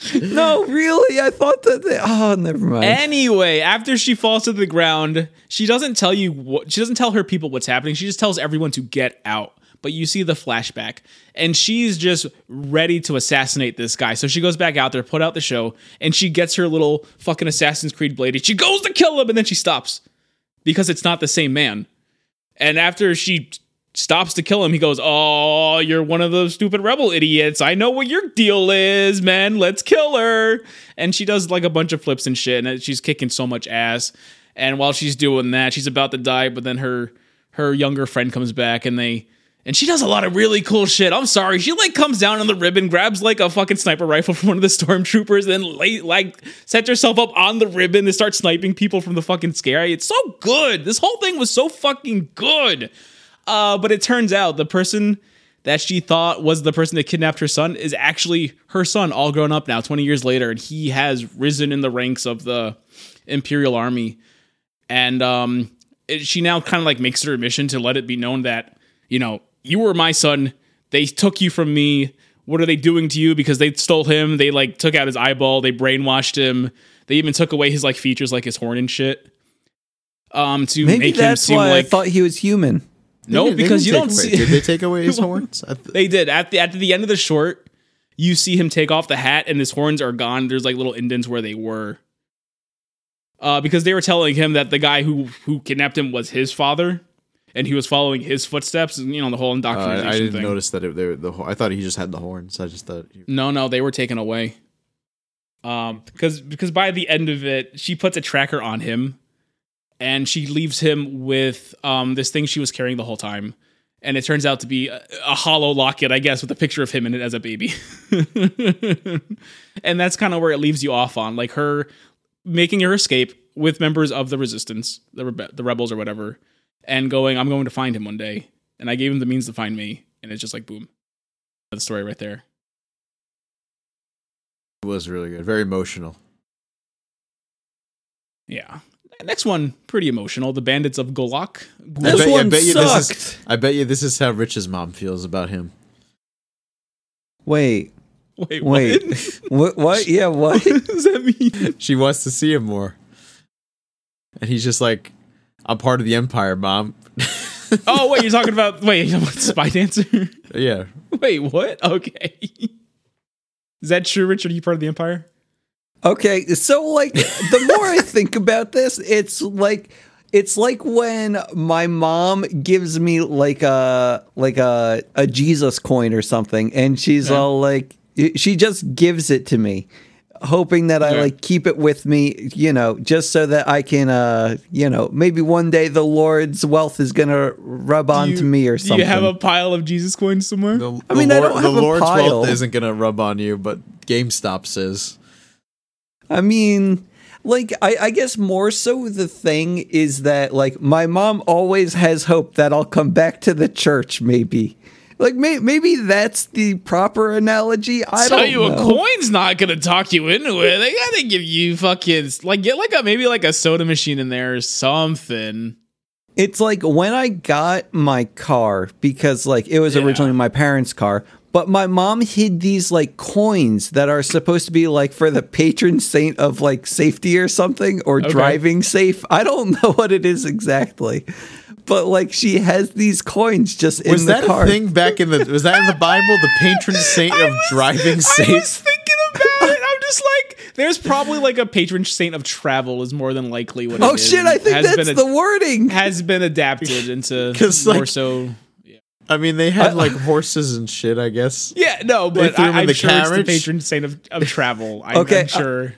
C: No, really? I thought that they. Oh, never mind.
E: Anyway, after she falls to the ground, she doesn't tell you what she doesn't tell her people what's happening. She just tells everyone to get out. But you see the flashback, and she's just ready to assassinate this guy. So she goes back out there, put out the show, and she gets her little fucking Assassin's Creed blade. She goes to kill him, and then she stops because it's not the same man. And after she stops to kill him, he goes, Oh, you're one of those stupid rebel idiots. I know what your deal is, man. Let's kill her. And she does like a bunch of flips and shit, and she's kicking so much ass. And while she's doing that, she's about to die, but then her her younger friend comes back and they and she does a lot of really cool shit. I'm sorry. She like comes down on the ribbon, grabs like a fucking sniper rifle from one of the stormtroopers, then like sets herself up on the ribbon and starts sniping people from the fucking sky. It's so good. This whole thing was so fucking good. Uh, but it turns out the person that she thought was the person that kidnapped her son is actually her son, all grown up now, 20 years later, and he has risen in the ranks of the Imperial Army. And um, it, she now kind of like makes it her mission to let it be known that, you know, you were my son. They took you from me. What are they doing to you? Because they stole him. They like took out his eyeball. They brainwashed him. They even took away his like features, like his horn and shit. Um, to
C: Maybe
E: make him
C: that's
E: seem
C: why
E: like
C: I thought he was human.
E: No, because you don't
D: away-
E: see.
D: Did they take away his horns? Th-
E: They did at the at the end of the short. You see him take off the hat, and his horns are gone. There's like little indents where they were, uh, because they were telling him that the guy who who kidnapped him was his father, and he was following his footsteps. And you know the whole
D: Uh,
E: indoctrination
D: I didn't
E: thing.
D: notice that it, they were the. I thought he just had the horns. I just thought. He,
E: No, no, they were taken away. Um, because because by the end of it, she puts a tracker on him, and she leaves him with um this thing she was carrying the whole time, and it turns out to be a, a hollow locket, I guess, with a picture of him in it as a baby. and that's kind of where it leaves you off on, like her making her escape with members of the resistance, the rebe- the rebels or whatever, and going, "I'm going to find him one day," and I gave him the means to find me, and it's just like boom, the story right there.
D: it was really good. Very emotional.
E: Yeah. Next one, pretty emotional. The Bandits of Golak.
C: This
D: I bet,
C: one
D: I bet you this
C: sucked.
D: is. I bet you this is how Rich's mom feels about him.
C: Wait,
E: Wait,
C: wait,
E: what?
C: what? What? Yeah, what?
E: what does that mean?
D: She wants to see him more, and he's just like, "I'm part of the Empire, mom."
E: Oh, wait, you're talking about wait, you're Spy Dancer?
D: yeah,
E: wait, what? Okay. Is that true, Richard? Are you part of the Empire?
C: Okay, so like the more I think about this, it's like it's like when my mom gives me like a like a a Jesus coin or something, and she's
E: Yeah.
C: all like, she just gives it to me, hoping that I
E: Yeah.
C: like keep it with me, you know, just so that I can, uh, you know, maybe one day the Lord's wealth is gonna rub onto
E: you-
C: me or
E: Do
C: something.
E: you have a pile of Jesus coins somewhere?
D: the,
C: I mean,
D: the
C: I don't
D: the
C: have a
D: Lord's
C: pile.
D: wealth isn't gonna rub on you, but GameStop says.
C: I mean, like I, I guess more so the thing is that like my mom always has hope that I'll come back to the church. Maybe, like may, maybe that's the proper analogy. I
E: Tell
C: don't
E: you
C: know.
E: a coin's not gonna talk you into it. They gotta give you fucking like get like a maybe like a soda machine in there or something.
C: It's like when I got my car because like it was
E: Yeah.
C: originally my parents' car, but my mom hid these like coins that are supposed to be like for the patron saint of like safety or something or driving safe. I don't know what it is exactly. But like she has these coins just
D: Was
C: in the
D: that
C: car.
D: a thing back in the? Was that in the Bible? The patron saint of driving safe?
E: I was thinking about it. I'm just like, there's probably like a patron saint of travel is more than likely what.
C: Oh
E: it is,
C: shit, I think
E: has
C: that's
E: been
C: the wording.
E: has been adapted into more
D: like-
E: so.
D: I mean, they had like horses and shit. I guess.
E: Yeah, no, but I,
D: in
E: I'm
D: the
E: sure it's the
D: carriage?
E: patron saint of, of travel. I,
C: Okay,
E: I'm sure.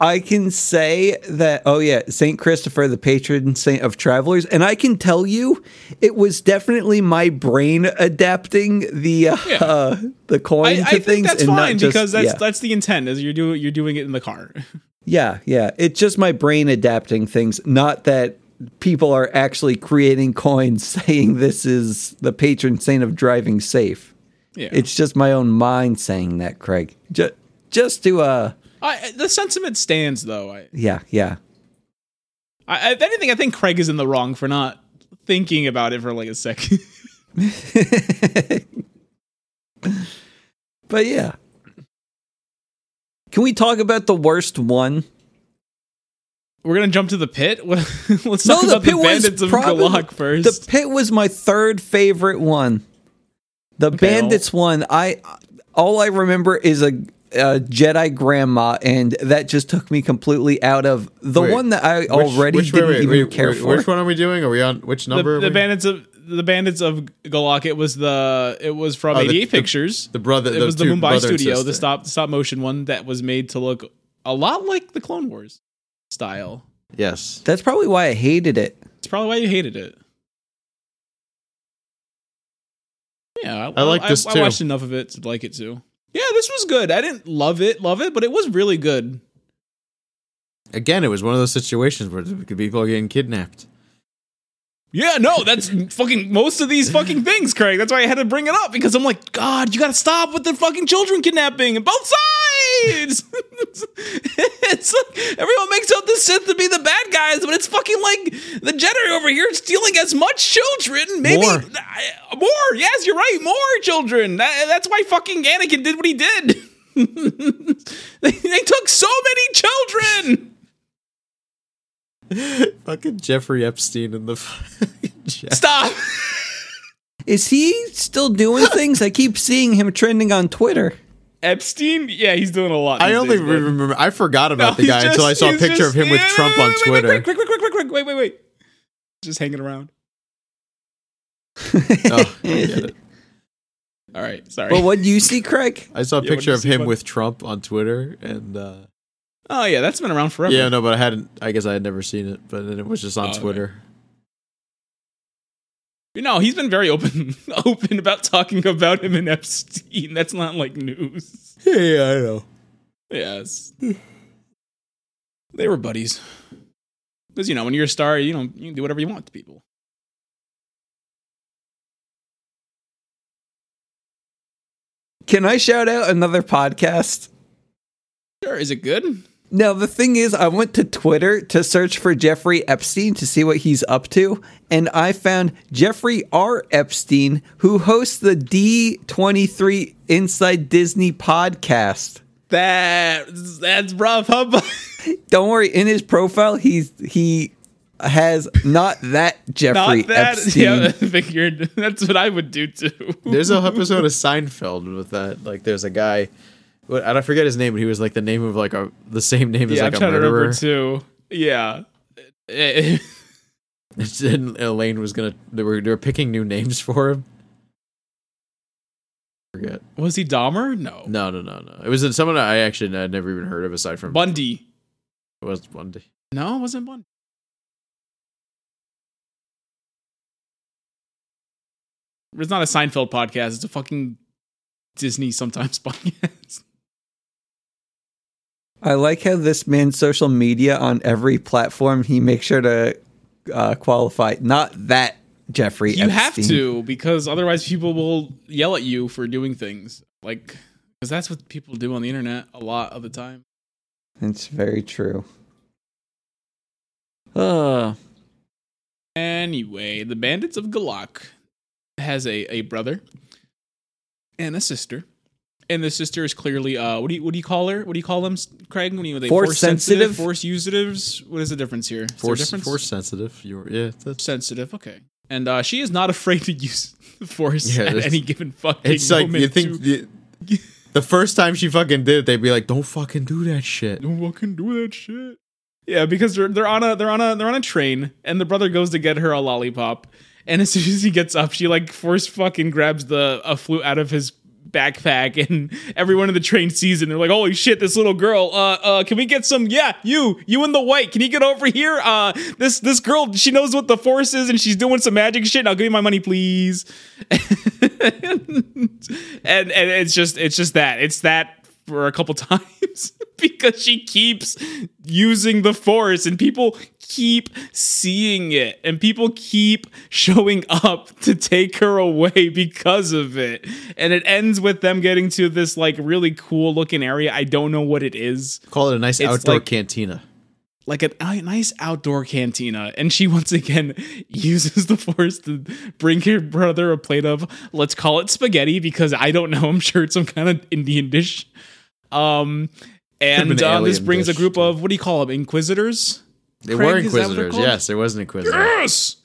C: I can say that, oh yeah, St. Christopher, the patron saint of travelers. And I can tell you, it was definitely my brain adapting the uh,
E: Yeah.
C: uh, the coin
E: I,
C: to
E: I think
C: things.
E: that's
C: and
E: fine
C: just-
E: because that's
C: yeah.
E: that's the intent. Is you're doing you're doing it in the car.
C: Yeah, yeah. It's just my brain adapting things, not that people are actually creating coins saying this is the patron saint of driving safe.
E: Yeah,
C: It's just my own mind saying that, Craig. Just, just to, uh,
E: I, the sentiment stands though. I,
C: yeah, yeah.
E: I, if anything, I think Craig is in the wrong for not thinking about it for like a second.
C: But yeah. Can we talk about the worst one?
E: We're gonna jump to the pit. Let's
C: No,
E: talk
C: the
E: about the
C: pit was
E: bandits of
C: probably-
E: Golak first.
C: The pit was my third favorite one. The
E: Okay,
C: bandits one, I all I remember is a, a Jedi grandma, and that just took me completely out of the
D: Wait,
C: one that I
D: Which-
C: already
D: which-
C: didn't
D: wait,
C: even
D: wait,
C: care
D: wait,
C: for.
D: Which one are we doing? Are we on which
E: the,
D: number? are
E: the
D: we-
E: bandits of the bandits of Golak. It was the it was from
D: Oh, the-
E: 88
D: the-
E: Pictures.
D: the brother-
E: It was the Mumbai studio, the stop stop motion one that was made to look a lot like the Clone Wars style.
D: Yes.
C: That's probably why I hated it.
E: It's probably why you hated it. Yeah,
D: I like this
E: I,
D: too.
E: watched enough of it to like it too. Yeah, this was good. I didn't love it, love it, but it was really good.
D: Again, it was one of those situations where people are getting kidnapped.
E: Yeah, no, that's fucking most of these fucking things, Craig. That's why I had to bring it up because I'm like, God, you gotta stop with the fucking children kidnapping and both sides. it's like everyone makes out the Sith to be the bad guys, but it's fucking like the Jedi over here stealing as much children, maybe
D: More.
E: uh, more. Yes, you're right, more children. That- that's why fucking Anakin did what he did. they, they took so many children.
D: Fucking Jeffrey Epstein in the fucking jet.
E: Stop.
C: Is he still doing things? I keep seeing him trending on Twitter.
E: Epstein, yeah, he's doing a lot.
D: I
E: these
D: only
E: days,
D: remember. I forgot about the
E: he's
D: guy until I saw a picture
E: just-
D: of him with
E: yeah,
D: Trump
E: wait,
D: on
E: wait, wait,
D: Twitter.
E: Quick, quick, quick, quick, quick, wait, wait, wait. Just hanging around.
D: Oh, get it.
E: All right, sorry.
C: But what do you see, Craig?
D: I saw a
E: Yeah,
D: picture of him
E: bud?
D: with Trump on Twitter, and uh,
E: oh yeah, that's been around forever.
D: yeah, no, but I hadn't. I guess I had never seen it, but then it was just on
E: Oh, okay.
D: Twitter.
E: You know, he's been very open open about talking about him and Epstein. That's not like news.
D: Yeah, yeah, I know.
E: Yes. they were buddies. Because, you know, when you're a star, you know, you can do whatever you want to people.
C: Can I shout out another podcast?
E: Sure. Is it good?
C: Now, the thing is, I went to Twitter to search for Jeffrey Epstein to see what he's up to, and I found Jeffrey R. Epstein, who hosts the D23 Inside Disney podcast.
E: That, that's rough, huh? bud?
C: Don't worry, in his profile, he's he has not that Jeffrey
E: Not that.
C: Epstein.
E: Yeah, I figured. That's what I would do too.
D: There's an episode of Seinfeld with that. Like, there's a guy. What, I don't forget his name, but he was like the name of like a the same name as like
E: I'm
D: a
E: to
D: murderer.
E: remember too. Yeah.
D: And Elaine was gonna. They were they were picking new names for him. Forget.
E: was he Dahmer? No.
D: No, no, no, no. It was someone I actually had never even heard of aside from
E: Bundy.
D: it was Bundy.
E: No, it wasn't Bundy. It's not a Seinfeld podcast. It's a fucking Disney sometimes podcast.
C: I like how this man's social media on every platform, he makes sure to uh, qualify not that Jeffrey
E: You have to because otherwise people will yell at you for doing things like because that's what people do on the internet a lot of the time.
C: It's very true. Uh,
E: Anyway, the Bandits of Golak has a, a brother and a sister. And the sister is clearly uh what do you what do you call her? What do you call them, Craig? When you are they
C: Force sensitive?
E: force usatives? What is the difference here? Is
D: Force
E: difference?
D: force sensitive. You were, yeah, that's
E: sensitive. Okay. And uh, she is not afraid to use force
D: Yeah,
E: at any given fucking
D: It's like you think
E: to-
D: the, the first time she fucking did it, they'd be like, "Don't fucking do that shit."
E: don't fucking do that shit. Yeah, because they're they're on a they're on a they're on a train, and the brother goes to get her a lollipop, and as soon as he gets up, she like force fucking grabs the a flute out of his backpack, and everyone in the train sees it. and They're like, "Holy shit, this little girl! Uh, uh, can we get some? Yeah, you, you in the white, can you get over here? Uh, this this girl, she knows what the force is, and she's doing some magic shit. Now give me my money, please." and and it's just it's just that it's that for a couple times because she keeps using the force and people keep seeing it and people keep showing up to take her away because of it. And it ends with them getting to this like really cool looking area. I don't know what it is.
D: Call it a nice
E: It's
D: outdoor
E: like-
D: cantina.
E: like a, a nice outdoor cantina. And she once again uses the force to bring her brother a plate of let's call it spaghetti because i don't know. I'm sure it's some kind of indian dish um and uh, this brings a group of what do you call them inquisitors
D: They
E: Craig,
D: were
E: is that what they're
D: inquisitors. Yes, there was an inquisitor.
E: yes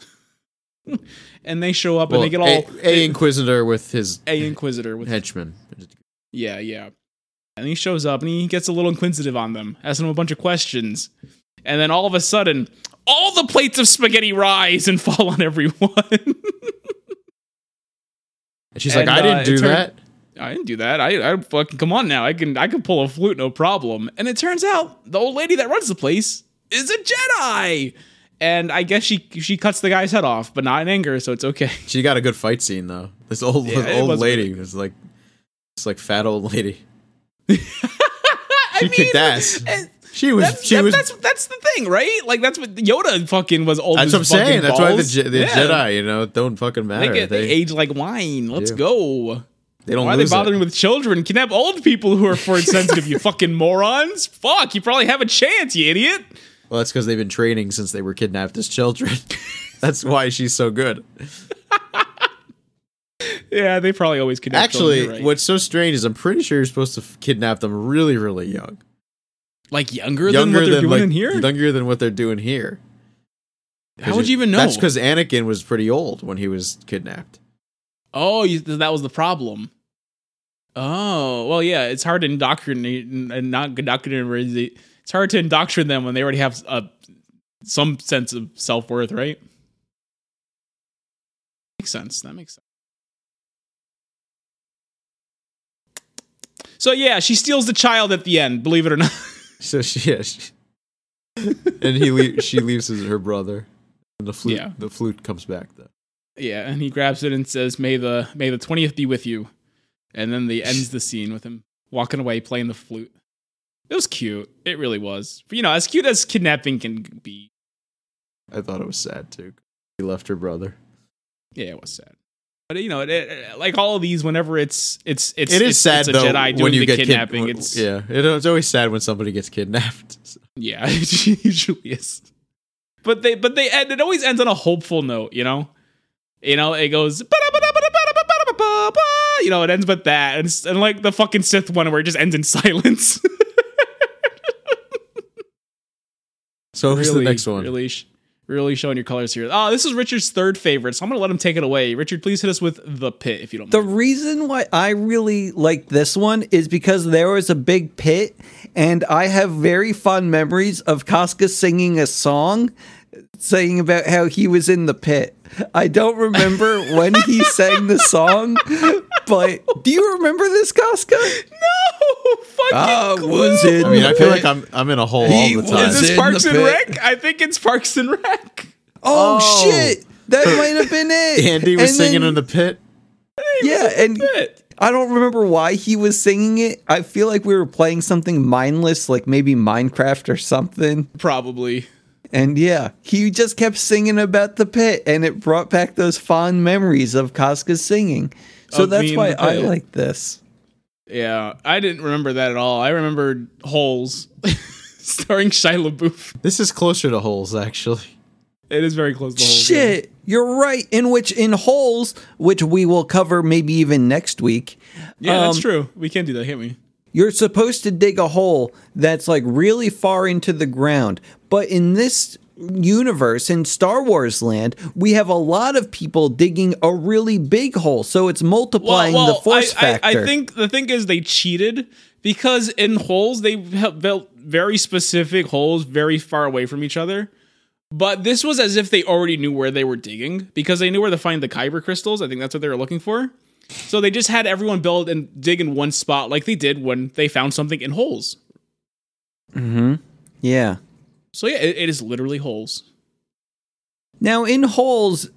E: and they show up
D: Well,
E: and they get all
D: a, a inquisitor with his
E: a inquisitor with
D: henchman.
E: Yeah, yeah. And he shows up and he gets a little inquisitive on them, asking them a bunch of questions. And then all of a sudden, all the plates of spaghetti rise and fall on everyone.
D: And she's
E: And,
D: like, "I
E: uh,
D: didn't
E: it
D: do
E: turned-
D: that."
E: I didn't do that. I, I fucking come on now. I can I can pull a flute, no problem. And it turns out the old lady that runs the place is a Jedi. And I guess she she cuts the guy's head off, but not in anger, so it's okay.
D: She got a good fight scene though. This old
E: Yeah,
D: old lady
E: really
D: was like, it's like fat old lady.
E: I
D: She kicked ass.
E: eh,
D: She was.
E: That's,
D: she
E: that-
D: was.
E: that's that's the thing, right? Like that's what Yoda fucking was old.
D: That's what I'm saying.
E: fucking
D: That's why the. The
E: Yeah.
D: Jedi, you know, don't fucking
E: They,
D: matter.
E: get, they,
D: They,
E: age like wine. Let's
D: do.
E: go.
D: They don't
E: Why are they
D: lose it.
E: bothering with children? Kidnap old people who are force sensitive. you fucking morons. Fuck. You probably have a chance, you idiot.
D: Well, that's because they've been training since they were kidnapped as children. that's why she's so good.
E: Yeah, they probably always kidnap.
D: Actually,
E: right.
D: what's so strange is I'm pretty sure you're supposed to f- kidnap them really, really young.
E: like younger, younger than what they're doing
D: like
E: in here?
D: younger than what they're doing here.
E: How would you even know?
D: That's because Anakin was pretty old when he was kidnapped.
E: Oh, you, that was the problem. Oh, well, yeah. It's hard to indoctrinate and not indoctrinate. It's hard to indoctrinate them when they already have uh, some sense of self worth, right? Makes sense. That makes sense. So yeah, she steals the child at the end. Believe it or not.
D: So she, yeah, she, and he le- she leaves his, her brother, and the flute
E: Yeah.
D: the flute comes back though.
E: Yeah, and he grabs it and says, "May the May the twentieth be with you," and then they ends the scene with him walking away playing the flute. It was cute. It really was. You know, as cute as kidnapping can be.
D: I thought it was sad too. He left her brother.
E: Yeah, it was sad. But you know, it, it, like all of these, whenever it's it's it's
D: It is
E: it's,
D: sad
E: it's a
D: though
E: Jedi doing
D: when you
E: the
D: get kid-
E: kidnapping.
D: when-
E: it's
D: yeah, it, it's always sad when somebody gets kidnapped.
E: Yeah, it usually is. But they but they end it always ends on a hopeful note, you know? You know, it goes you know, it ends with that. And, and like the fucking Sith one where it just ends in silence.
D: So who's the next one?
E: Really, really showing your colors here. Oh, this is Richard's third favorite, so I'm gonna let him take it away. Richard, please hit us with the pit if you don't
C: The
E: mind.
C: reason why I really like this one is because there was a big pit, and I have very fond memories of Casca singing a song saying about how he was in the pit. I don't remember when he sang the song, but do you remember this, Casca?
E: No, fucking
C: I
E: clue.
C: was in
D: I mean,
C: the
D: I feel
C: pit.
D: like I'm I'm in a hole
C: He
D: all the time.
E: Is
C: was
E: this Parks and
C: pit.
E: Rec? I think it's Parks and Rec.
C: Oh,
D: Oh.
C: shit! That might have been it.
D: Andy was
C: And
D: singing
C: then-
D: in the pit.
C: Yeah, and
E: Pit.
C: I don't remember why he was singing it. I feel like we were playing something mindless, like maybe Minecraft or something.
E: Probably.
C: And yeah, he just kept singing about the pit, and it brought back those fond memories of Casca's singing. So
E: Of
C: that's why I like this.
E: Yeah, I didn't remember that at all. I remembered Holes, starring Shia LaBeouf.
D: This is closer to holes actually.
E: It is very close to Holes. yeah.
C: Shit, you're right. In which, in holes, which we will cover maybe even next week.
E: Yeah, that's
C: um,
E: true. We can do that, can't we?
C: You're supposed to dig a hole that's like really far into the ground. But in this universe, in Star Wars land, we have a lot of people digging a really big hole. So it's multiplying the force
E: I, I,
C: factor.
E: I think the thing is they cheated because in holes they built very specific holes very far away from each other. But this was as if they already knew where they were digging because they knew where to find the kyber crystals. I think that's what they were looking for. So they just had everyone build and dig in one spot like they did when they found something in holes. Mm-hmm.
C: Yeah.
E: So yeah, it, it is literally holes.
C: Now, in holes,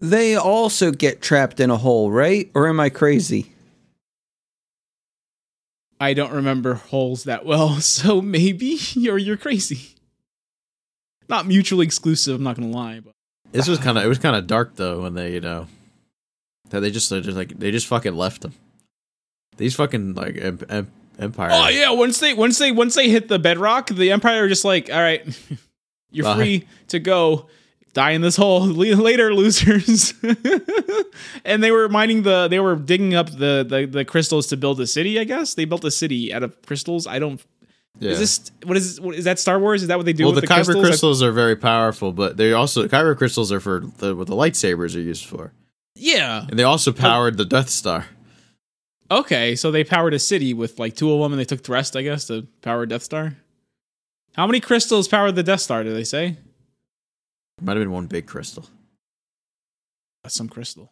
C: they also get trapped in a hole, right? Or am I crazy?
E: I don't remember holes that well, so maybe you're you're crazy. Not mutually exclusive, I'm not gonna lie, but
D: This was kind of it was kind of dark though when they you know that they just, they just like they just fucking left them. These fucking like em- em- empire.
E: Oh yeah, once they once they once they hit the bedrock, the Empire are just like, all right, you're
D: Bye.
E: free to go. Die in this hole later, losers. and they were mining the, they were digging up the, the the crystals to build a city. I guess they built a city out of crystals. I don't.
D: Yeah.
E: Is this what is what, is that Star Wars? Is that what they do?
D: well,
E: with
D: the,
E: the,
D: kyber
E: crystals?
D: crystals, are very powerful, but they also kyber crystals are for the, what the lightsabers are used for,
E: yeah.
D: and they also powered the Death Star.
E: Okay, so they powered a city with like two of them, and they took the rest, I guess, to power Death Star. How many crystals powered the Death Star? Do they say?
D: Might have been one big crystal.
E: That's some crystal.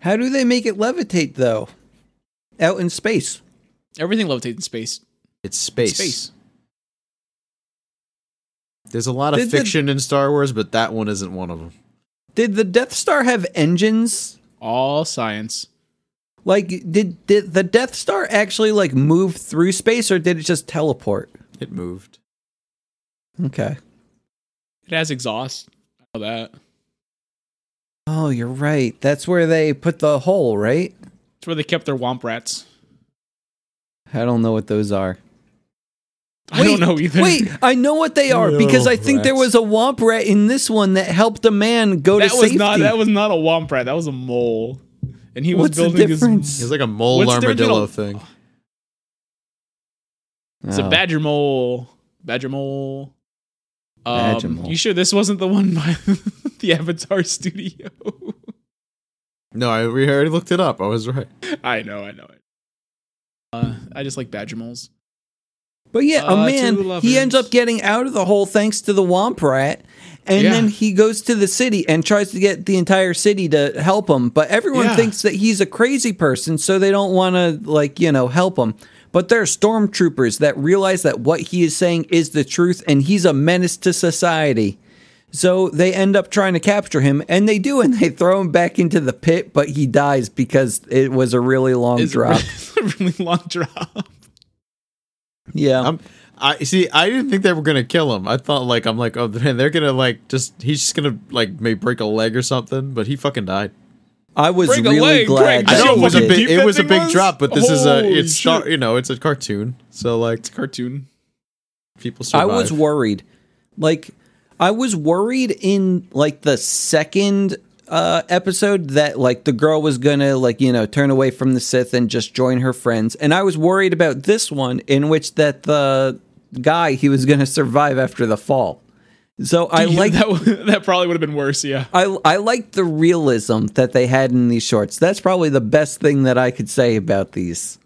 C: How do they make it levitate, though? Out in space.
E: Everything levitates in space.
D: It's space.
E: Space.
D: There's a lot of
C: Did the-
D: fiction in Star Wars, but that one isn't one of them.
C: Did the Death Star have engines?
E: All science.
C: Like, did, did the Death Star actually like move through space, or did it just teleport?
D: It moved.
C: Okay.
E: It has exhaust. I know that.
C: Oh, you're right. That's where they put the hole, right?
E: It's where they kept their womp rats.
C: I don't know what those are.
E: I don't know either.
C: Wait, I know what they are because I think there was a womp rat in this one that helped a man go
E: that
C: to
E: was
C: safety.
E: not that was not a womp rat. That was a mole, and he was
C: What's the
E: building
C: difference?
D: It's like a mole
E: What's
D: armadillo
E: between
D: thing.
E: It's a
C: Oh.
E: badger mole. Badger mole. Um,
C: Badger mole.
E: You sure this wasn't the one by the Avatar studio?
D: No, I we already looked it up. I was right.
E: I know, I know it. Uh, I just like badger moles.
C: But yeah,
E: Uh,
C: a man, he ends up getting out of the hole thanks to the Womp Rat. And
E: Yeah.
C: then he goes to the city and tries to get the entire city to help him. But everyone
E: Yeah.
C: thinks that he's a crazy person, so they don't want to, like, you know, help him. But there are stormtroopers that realize that what he is saying is the truth and he's a menace to society. So they end up trying to capture him, and they do, and they throw him back into the pit, but he dies because it was a really long
E: It's
C: drop.
E: a really long drop.
C: Yeah.
D: I'm, I see. I didn't think they were gonna kill him. I thought like I'm like, oh man, they're gonna like just he's just gonna like maybe break a leg or something. But he fucking died.
C: I was
E: Break
C: really
E: leg,
C: glad.
E: Greg.
C: that
D: I know it was a big it was a big
E: was?
D: drop, but this is a it's star, you know it's a cartoon, so like it's
E: Cartoon.
D: people
C: I was worried. Like I was worried in like the second uh episode that like the girl was gonna like you know turn away from the Sith and just join her friends, and I was worried about this one in which that the guy he was gonna survive after the fall. So I
E: Yeah,
C: like
E: that. That probably would have been worse. Yeah.
C: I I like the realism that they had in these shorts. That's probably the best thing that I could say about these.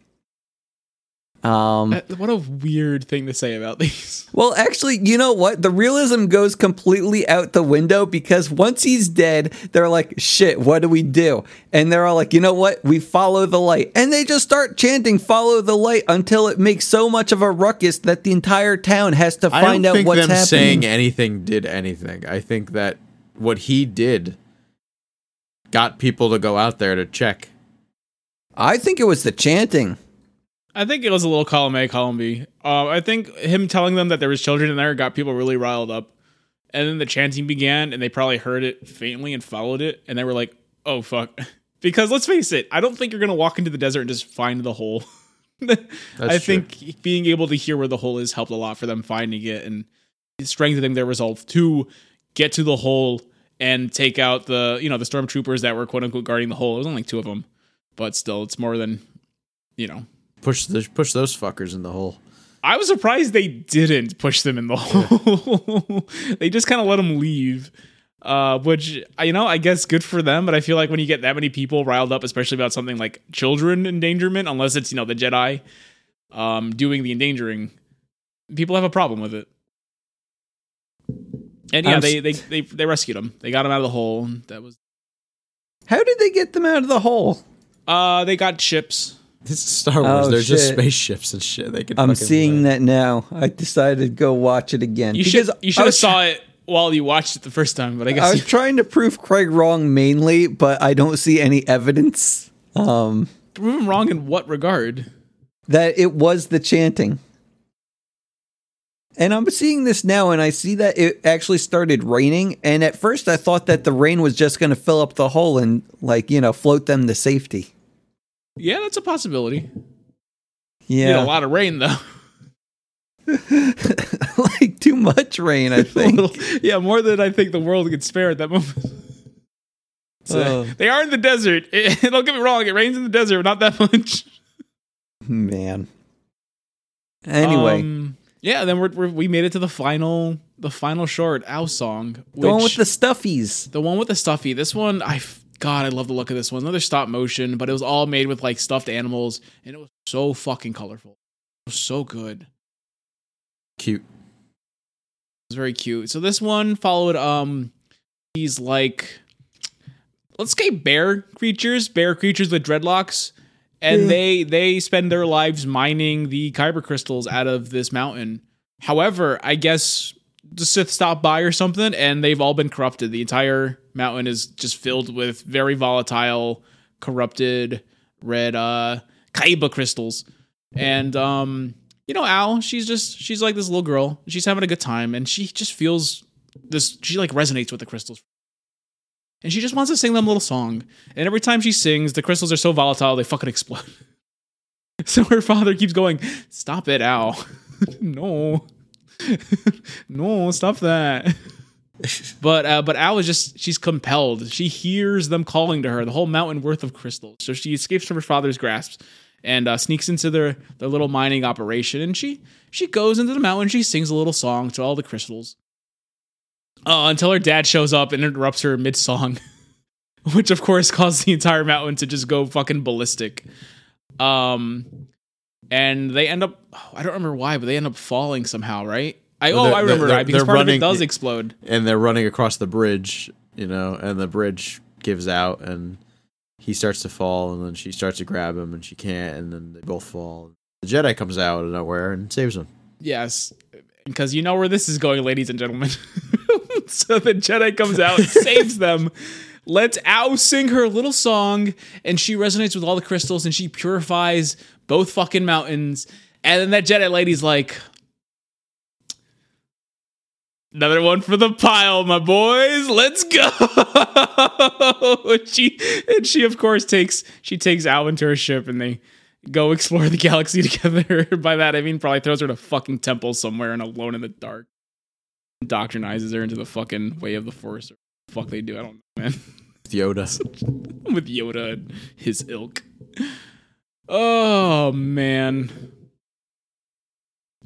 C: Um
E: That- what a weird thing to say about these.
C: Well, actually, you know what? The realism goes completely out the window because once he's dead, they're like, shit, what do we do? And they're all like, you know what? We follow the light. And they just start chanting, follow the light until it makes so much of a ruckus that the entire town has to
D: I
C: find
D: don't
C: out
D: think
C: what's
D: them
C: happening.
D: saying anything did anything. I think that what he did got people to go out there to check.
C: I think it was the chanting.
E: I think it was a little column A, column B. Uh, I think him telling them that there was children in there got people really riled up, and then the chanting began, and they probably heard it faintly and followed it, and they were like, "Oh fuck!" Because let's face it, I don't think you're gonna walk into the desert and just find the hole. I
D: true.
E: think being able to hear where the hole is helped a lot for them finding it and strengthening their resolve to get to the hole and take out the you know the stormtroopers that were quote unquote guarding the hole. It was only two of them, but still, it's more than you know
D: Push the, push those fuckers in the hole.
E: I was surprised they didn't push them in the hole. they just kind of let them leave. Uh, which you know, I guess good for them. But I feel like when you get that many people riled up, especially about something like children endangerment, unless it's you know the Jedi um, doing the endangering, people have a problem with it. And yeah, they, they they they rescued him. They got him out of the hole. That was
C: How did they get them out of the hole?
E: uh, they got ships.
D: This is Star Wars.
C: Oh,
D: They're just spaceships and shit. They can.
C: I'm seeing
D: fly.
C: that now. I decided to go watch it again.
E: You
C: because
E: should you
C: I
E: should have
C: was
E: saw it while you watched it the first time. But I guess
C: I
E: you
C: was trying to prove Craig wrong mainly, but I don't see any evidence um,
E: prove him wrong in what regard?
C: that it was the chanting. And I'm seeing this now, and I see that it actually started raining. And at first, I thought that the rain was just going to fill up the hole and, like, you know, float them to safety.
E: Yeah, that's a possibility.
C: Yeah,
E: Need a lot of rain though.
C: like too much rain. I think.
E: little- yeah, more than I think the world could spare at that moment. So,
C: Oh.
E: they are in the desert. It- don't get me wrong; it rains in the desert, but not that much.
C: Man. Anyway,
E: Um, yeah. Then we're, we're we made it to the final the final short, Aau song, which,
C: the one with the stuffies.
E: the one with the stuffy. This one, I f- God, I love the look of this one. Another stop motion, but it was all made with like stuffed animals, and it was so fucking colorful. It was so good.
D: Cute.
E: It was very cute. So this one followed um these like let's say bear creatures, bear creatures with dreadlocks. And they they spend their lives mining the kyber crystals out of this mountain. However, I guess the Sith stopped by or something, and they've all been corrupted. The entire mountain is just filled with very volatile, corrupted red uh kyber crystals. And um, you know, Al, she's just she's like this little girl. She's having a good time, and she just feels this. She like resonates with the crystals, and she just wants to sing them a little song. And every time she sings, the crystals are so volatile they fucking explode. so her father keeps going, "Stop it, Al! no, no, stop that." But uh, but Al is just she's compelled. She hears them calling to her, the whole mountain worth of crystals. So she escapes from her father's grasp and uh, sneaks into their their little mining operation. And she she goes into the mountain. She sings a little song to all the crystals. Uh, until her dad shows up and interrupts her mid song, which of course caused the entire mountain to just go fucking ballistic. Um, and they end up. I don't remember why, but they end up falling somehow, right? I oh, I remember
D: they're-
E: right because part of it does explode.
D: and they're running across the bridge, you know, and the bridge gives out and he starts to fall and then she starts to grab him and she can't and then they both fall. The Jedi comes out of nowhere and saves them.
E: Yes, because you know where this is going, ladies and gentlemen. so the Jedi comes out, saves them. Lets Aau sing her little song, and she resonates with all the crystals, and she purifies both fucking mountains. And then that Jedi lady's like, "Another one for the pile, my boys. Let's go!" and she and she of course takes she takes Alvin to her ship, and they go explore the galaxy together. By that I mean probably throws her to a fucking temple somewhere and alone in the dark. Doctrinizes her into the fucking way of the force. Or the fuck they do, I don't know, man.
D: Yoda.
E: With Yoda and his ilk. Oh man.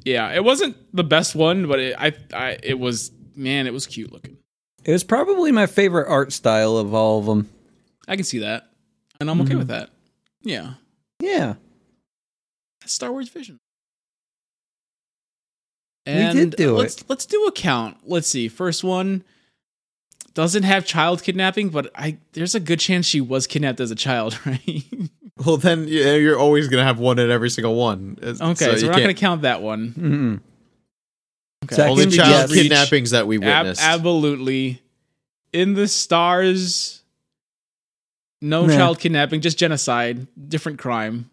E: Yeah, it wasn't the best one, but it, I, I, it was man, it was cute looking.
C: It was probably my favorite art style of all of them.
E: I can see that, and I'm okay mm-hmm. with that. Yeah,
C: Yeah.
E: That's Star Wars Vision.
C: We did uh, do it.
E: let's, Let's do a count. Let's see. First one doesn't have child kidnapping, but I there's a good chance she was kidnapped as a child, right?
D: Well, then you're always gonna have one in every single one.
E: Okay, so,
D: you
E: we're not going
D: can't-
E: to count that one.
C: Mm-mm.
E: Okay.
C: Second,
D: only child
C: yes.
D: kidnappings that we
E: Ab-
D: witnessed.
E: absolutely. In the stars, no
C: Nah.
E: child kidnapping, just genocide, different crime.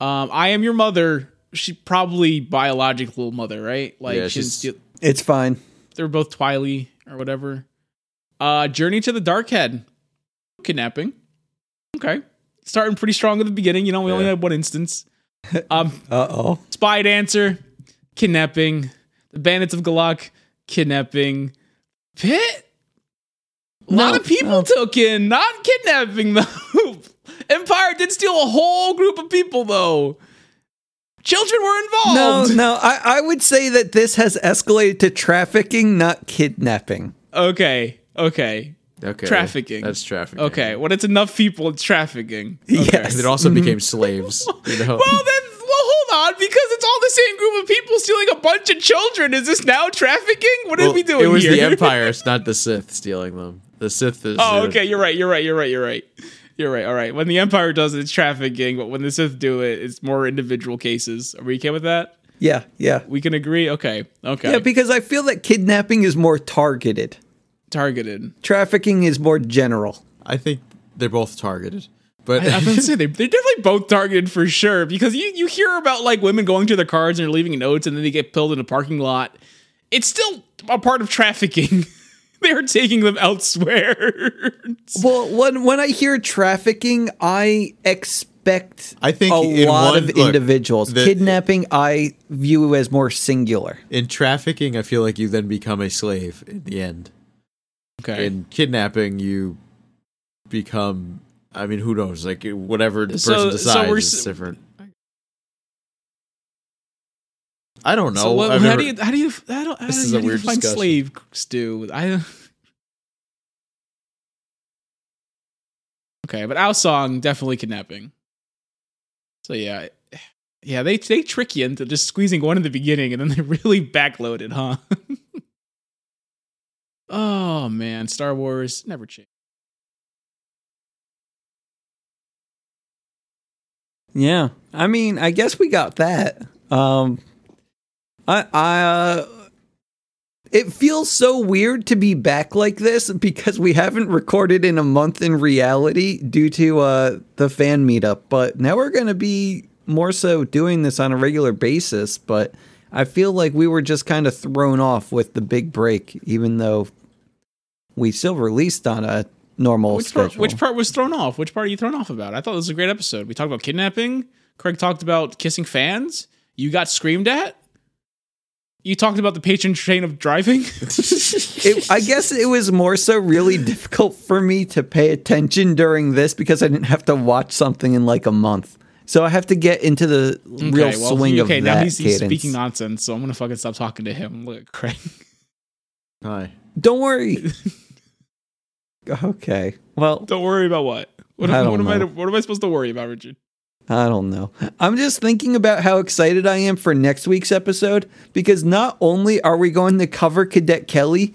E: Um, I am your mother. She probably biological mother, right? Like
D: Yeah,
E: she
D: she's-
E: steal-
C: It's fine.
E: they're both Twily or whatever. Uh, Journey to the Dark Head, kidnapping. Okay, starting pretty strong at the beginning. You know, we only had one instance. Um,
C: Uh oh.
E: Spy Dancer, kidnapping. The Bandits of Golak, kidnapping. Pit. A lot
C: No,
E: of people
C: no.
E: took in, not kidnapping though. Empire did steal a whole group of people though. Children were
C: No,
E: involved.
C: no. I, I would say that this has escalated to trafficking, not kidnapping.
E: Okay, okay,
D: okay,
E: trafficking.
D: That's trafficking.
E: okay. When it's enough people, it's trafficking. Okay.
C: Yes.
D: It also became slaves. You know?
E: Well then, well hold on, because it's all the same group of people stealing a bunch of children. Is this now trafficking? What are we doing
D: It was
E: here?
D: the Empire, it's not the Sith stealing them. The Sith is.
E: Oh,
D: uh,
E: okay. You're right. You're right. You're right. You're right. You're right. All right. When the Empire does it, it's trafficking, but when the Sith do it, it's more individual cases. Are we okay with that?
C: Yeah, yeah.
E: We can agree. Okay. Okay.
C: Yeah, because I feel that kidnapping is more targeted.
E: Targeted.
C: Trafficking is more general.
D: I think they're both targeted. But
E: I, I was gonna say they, they're definitely both targeted for sure because you, you hear about like women going to their cars and they're leaving notes and then they get pulled in a parking lot. It's still a part of trafficking. They're taking them elsewhere.
C: Well, when when I hear trafficking, I expect
D: I think
C: a
D: in
C: lot
D: one-
C: of
D: look,
C: individuals.
D: the-
C: Kidnapping, I view as more singular.
D: in trafficking, I feel like you then become a slave in the end.
E: Okay.
D: In kidnapping, you become. I mean, who knows? Like whatever the person
E: So- so we're
D: is different. I don't know.
E: So what, how
D: never-
E: do you how do you how do, how
D: This is a
E: how do you
D: weird
E: find
D: discussion.
E: slave stew? I okay, but our song definitely kidnapping. So yeah, yeah, they they trick you into just squeezing one in the beginning, and then they really backload it, huh? oh man, Star Wars never changed.
C: Yeah, I mean, I guess we got that. Um, I, I, uh, it feels so weird to be back like this because we haven't recorded in a month in reality due to uh the fan meetup. But now we're gonna be more so doing this on a regular basis. But I feel like we were just kind of thrown off with the big break, even though we still released on a normal
E: Which part,
C: schedule.
E: which part was thrown off? Which part are you thrown off about? I thought this was a great episode. We talked about kidnapping. Craig talked about kissing fans. You got screamed at. You talked about the patron train of driving.
C: it, I guess it was more so really difficult for me to pay attention during this because I didn't have to watch something in like a month. So I have to get into the real
E: Okay, well,
C: swing
E: he-
C: of
E: okay, now he's, he's speaking nonsense, so I'm gonna fucking stop talking to him. Look Craig.
D: Hi.
C: Don't worry. okay. Well,
E: Don't worry about what. What,
C: I
E: am-
C: don't
E: what am I? What am I supposed to worry about, Richard?
C: I don't know. I'm just thinking about how excited I am for next week's episode because not only are we going to cover Cadet Kelly,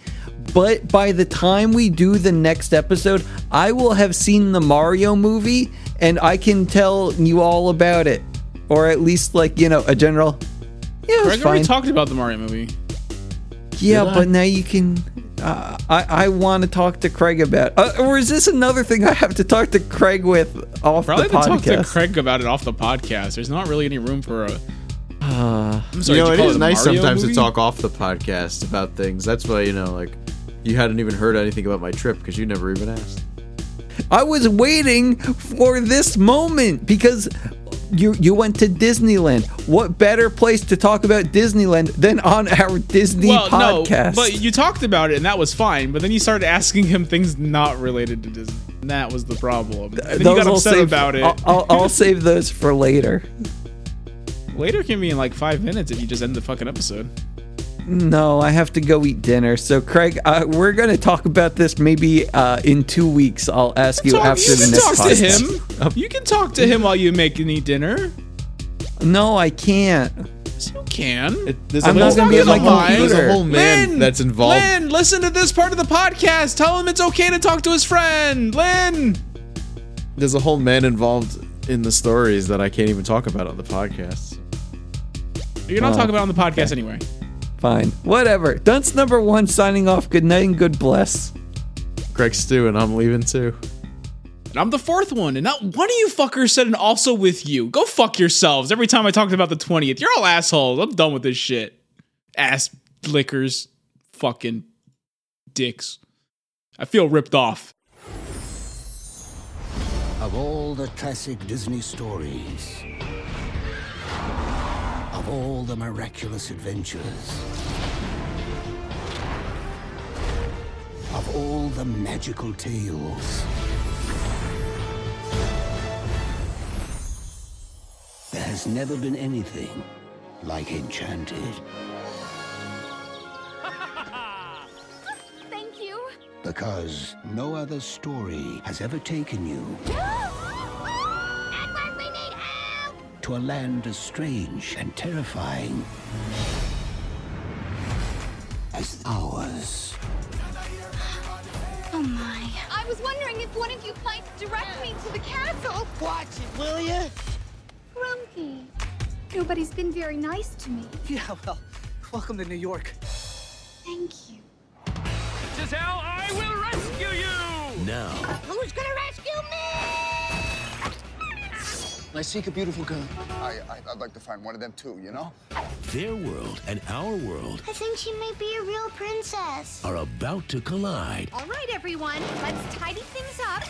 C: but by the time we do the next episode, I will have seen the Mario movie and I can tell you all about it. Or at least, like, you know, a general. Yeah, it was
E: Greg already talked about the Mario movie.
C: Yeah,
D: Did I?
C: but now you can. Uh, I I want to talk to Craig about. Uh, or is this another thing I have to talk to Craig with off
E: Probably
C: the
E: to talk to
C: podcast?
E: Craig about it off the podcast. There's not really any room for a. I'm sorry,
D: you know,
E: did
D: it
E: call
D: is
E: a
D: nice
E: Mario
D: sometimes
E: movie?
D: to talk off the podcast about things. That's why you know, like, you hadn't even heard anything about my trip because you never even asked.
C: I was waiting for this moment because you you went to Disneyland. What better place to talk about Disneyland than on our Disney
E: Well,
C: podcast?
E: no, but you talked about it and that was fine. But then you started asking him things not related to Disney. And that was the problem. And then you got
C: I'll
E: upset
C: save,
E: about it.
C: I'll, I'll, I'll save those for later.
E: Later can be in like five minutes if you just end the fucking episode.
C: No, I have to go eat dinner. So, Craig, uh, we're going to talk about this maybe uh, in two weeks. I'll ask you
E: Talk-
C: after
E: you
C: the
E: can
C: next
E: talk to him. You can talk to him while you make and eat dinner.
C: No, I can't.
E: Yes, you can.
D: There's
C: I'm
D: a
C: not gonna be at
D: there's
C: my
D: a whole-
C: computer.
D: There's a whole man
E: Lynn,
D: that's involved.
E: Lynn, listen to this part of the podcast. Tell him it's okay to talk to his friend. Lynn.
D: There's a whole man involved in the stories that I can't even talk about on the podcast.
E: You're not
C: Oh,
E: talking about it on the podcast anyway.
C: Fine. Whatever. Dunce number one signing off. Good night and good bless.
D: Greg Stew and I'm leaving too.
E: And I'm the fourth one, and not one of you fuckers said and also with you. Go fuck yourselves. Every time I talked about the 20th, you're all assholes. I'm done with this shit. Ass lickers. Fucking dicks. I feel ripped off.
F: Of all the classic Disney stories, of all the miraculous adventures, of all the magical tales, there has never been anything like Enchanted.
G: Thank you.
F: Because no other story has ever taken you to a land as strange and terrifying as ours.
G: Oh my. I was wondering if one of you might direct me to the castle.
H: Watch it, will you?
G: Grumpy. Nobody's been very nice to me.
H: Yeah, well, welcome to New York.
G: Thank you.
I: Now,
G: Who's gonna rescue me?
H: I seek a beautiful girl.
J: I, I, I'd like to find one of them too, you know?
I: their world and our world
G: I think she may be a real princess.
I: are about to collide.
G: All right, everyone, let's tidy things up.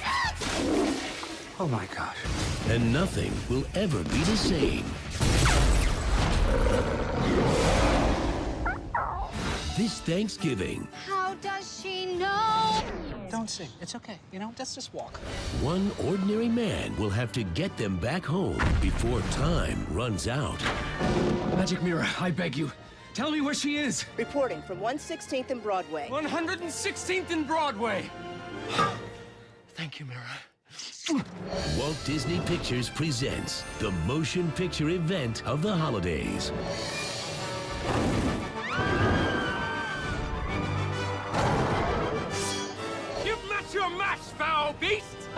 H: Oh my gosh.
I: and nothing will ever be the same. This Thanksgiving,
G: How does she know?
H: Don't sing. It's okay. You know, let's just walk.
I: one ordinary man will have to get them back home before time runs out.
K: Magic Mirror, I beg you. Tell me where she is.
L: Reporting from 116th and Broadway.
K: 116th and Broadway. Thank you, Mirror.
I: Walt Disney Pictures presents the motion picture event of the holidays.
K: beast?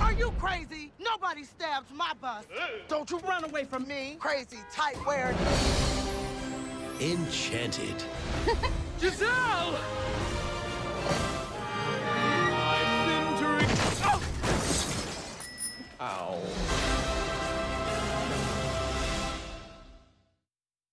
H: Are you crazy? Nobody stabs my bus. Don't you run away from me, crazy tight wearing.
I: Enchanted.
K: Giselle! I've been drinking. Oh! Ow.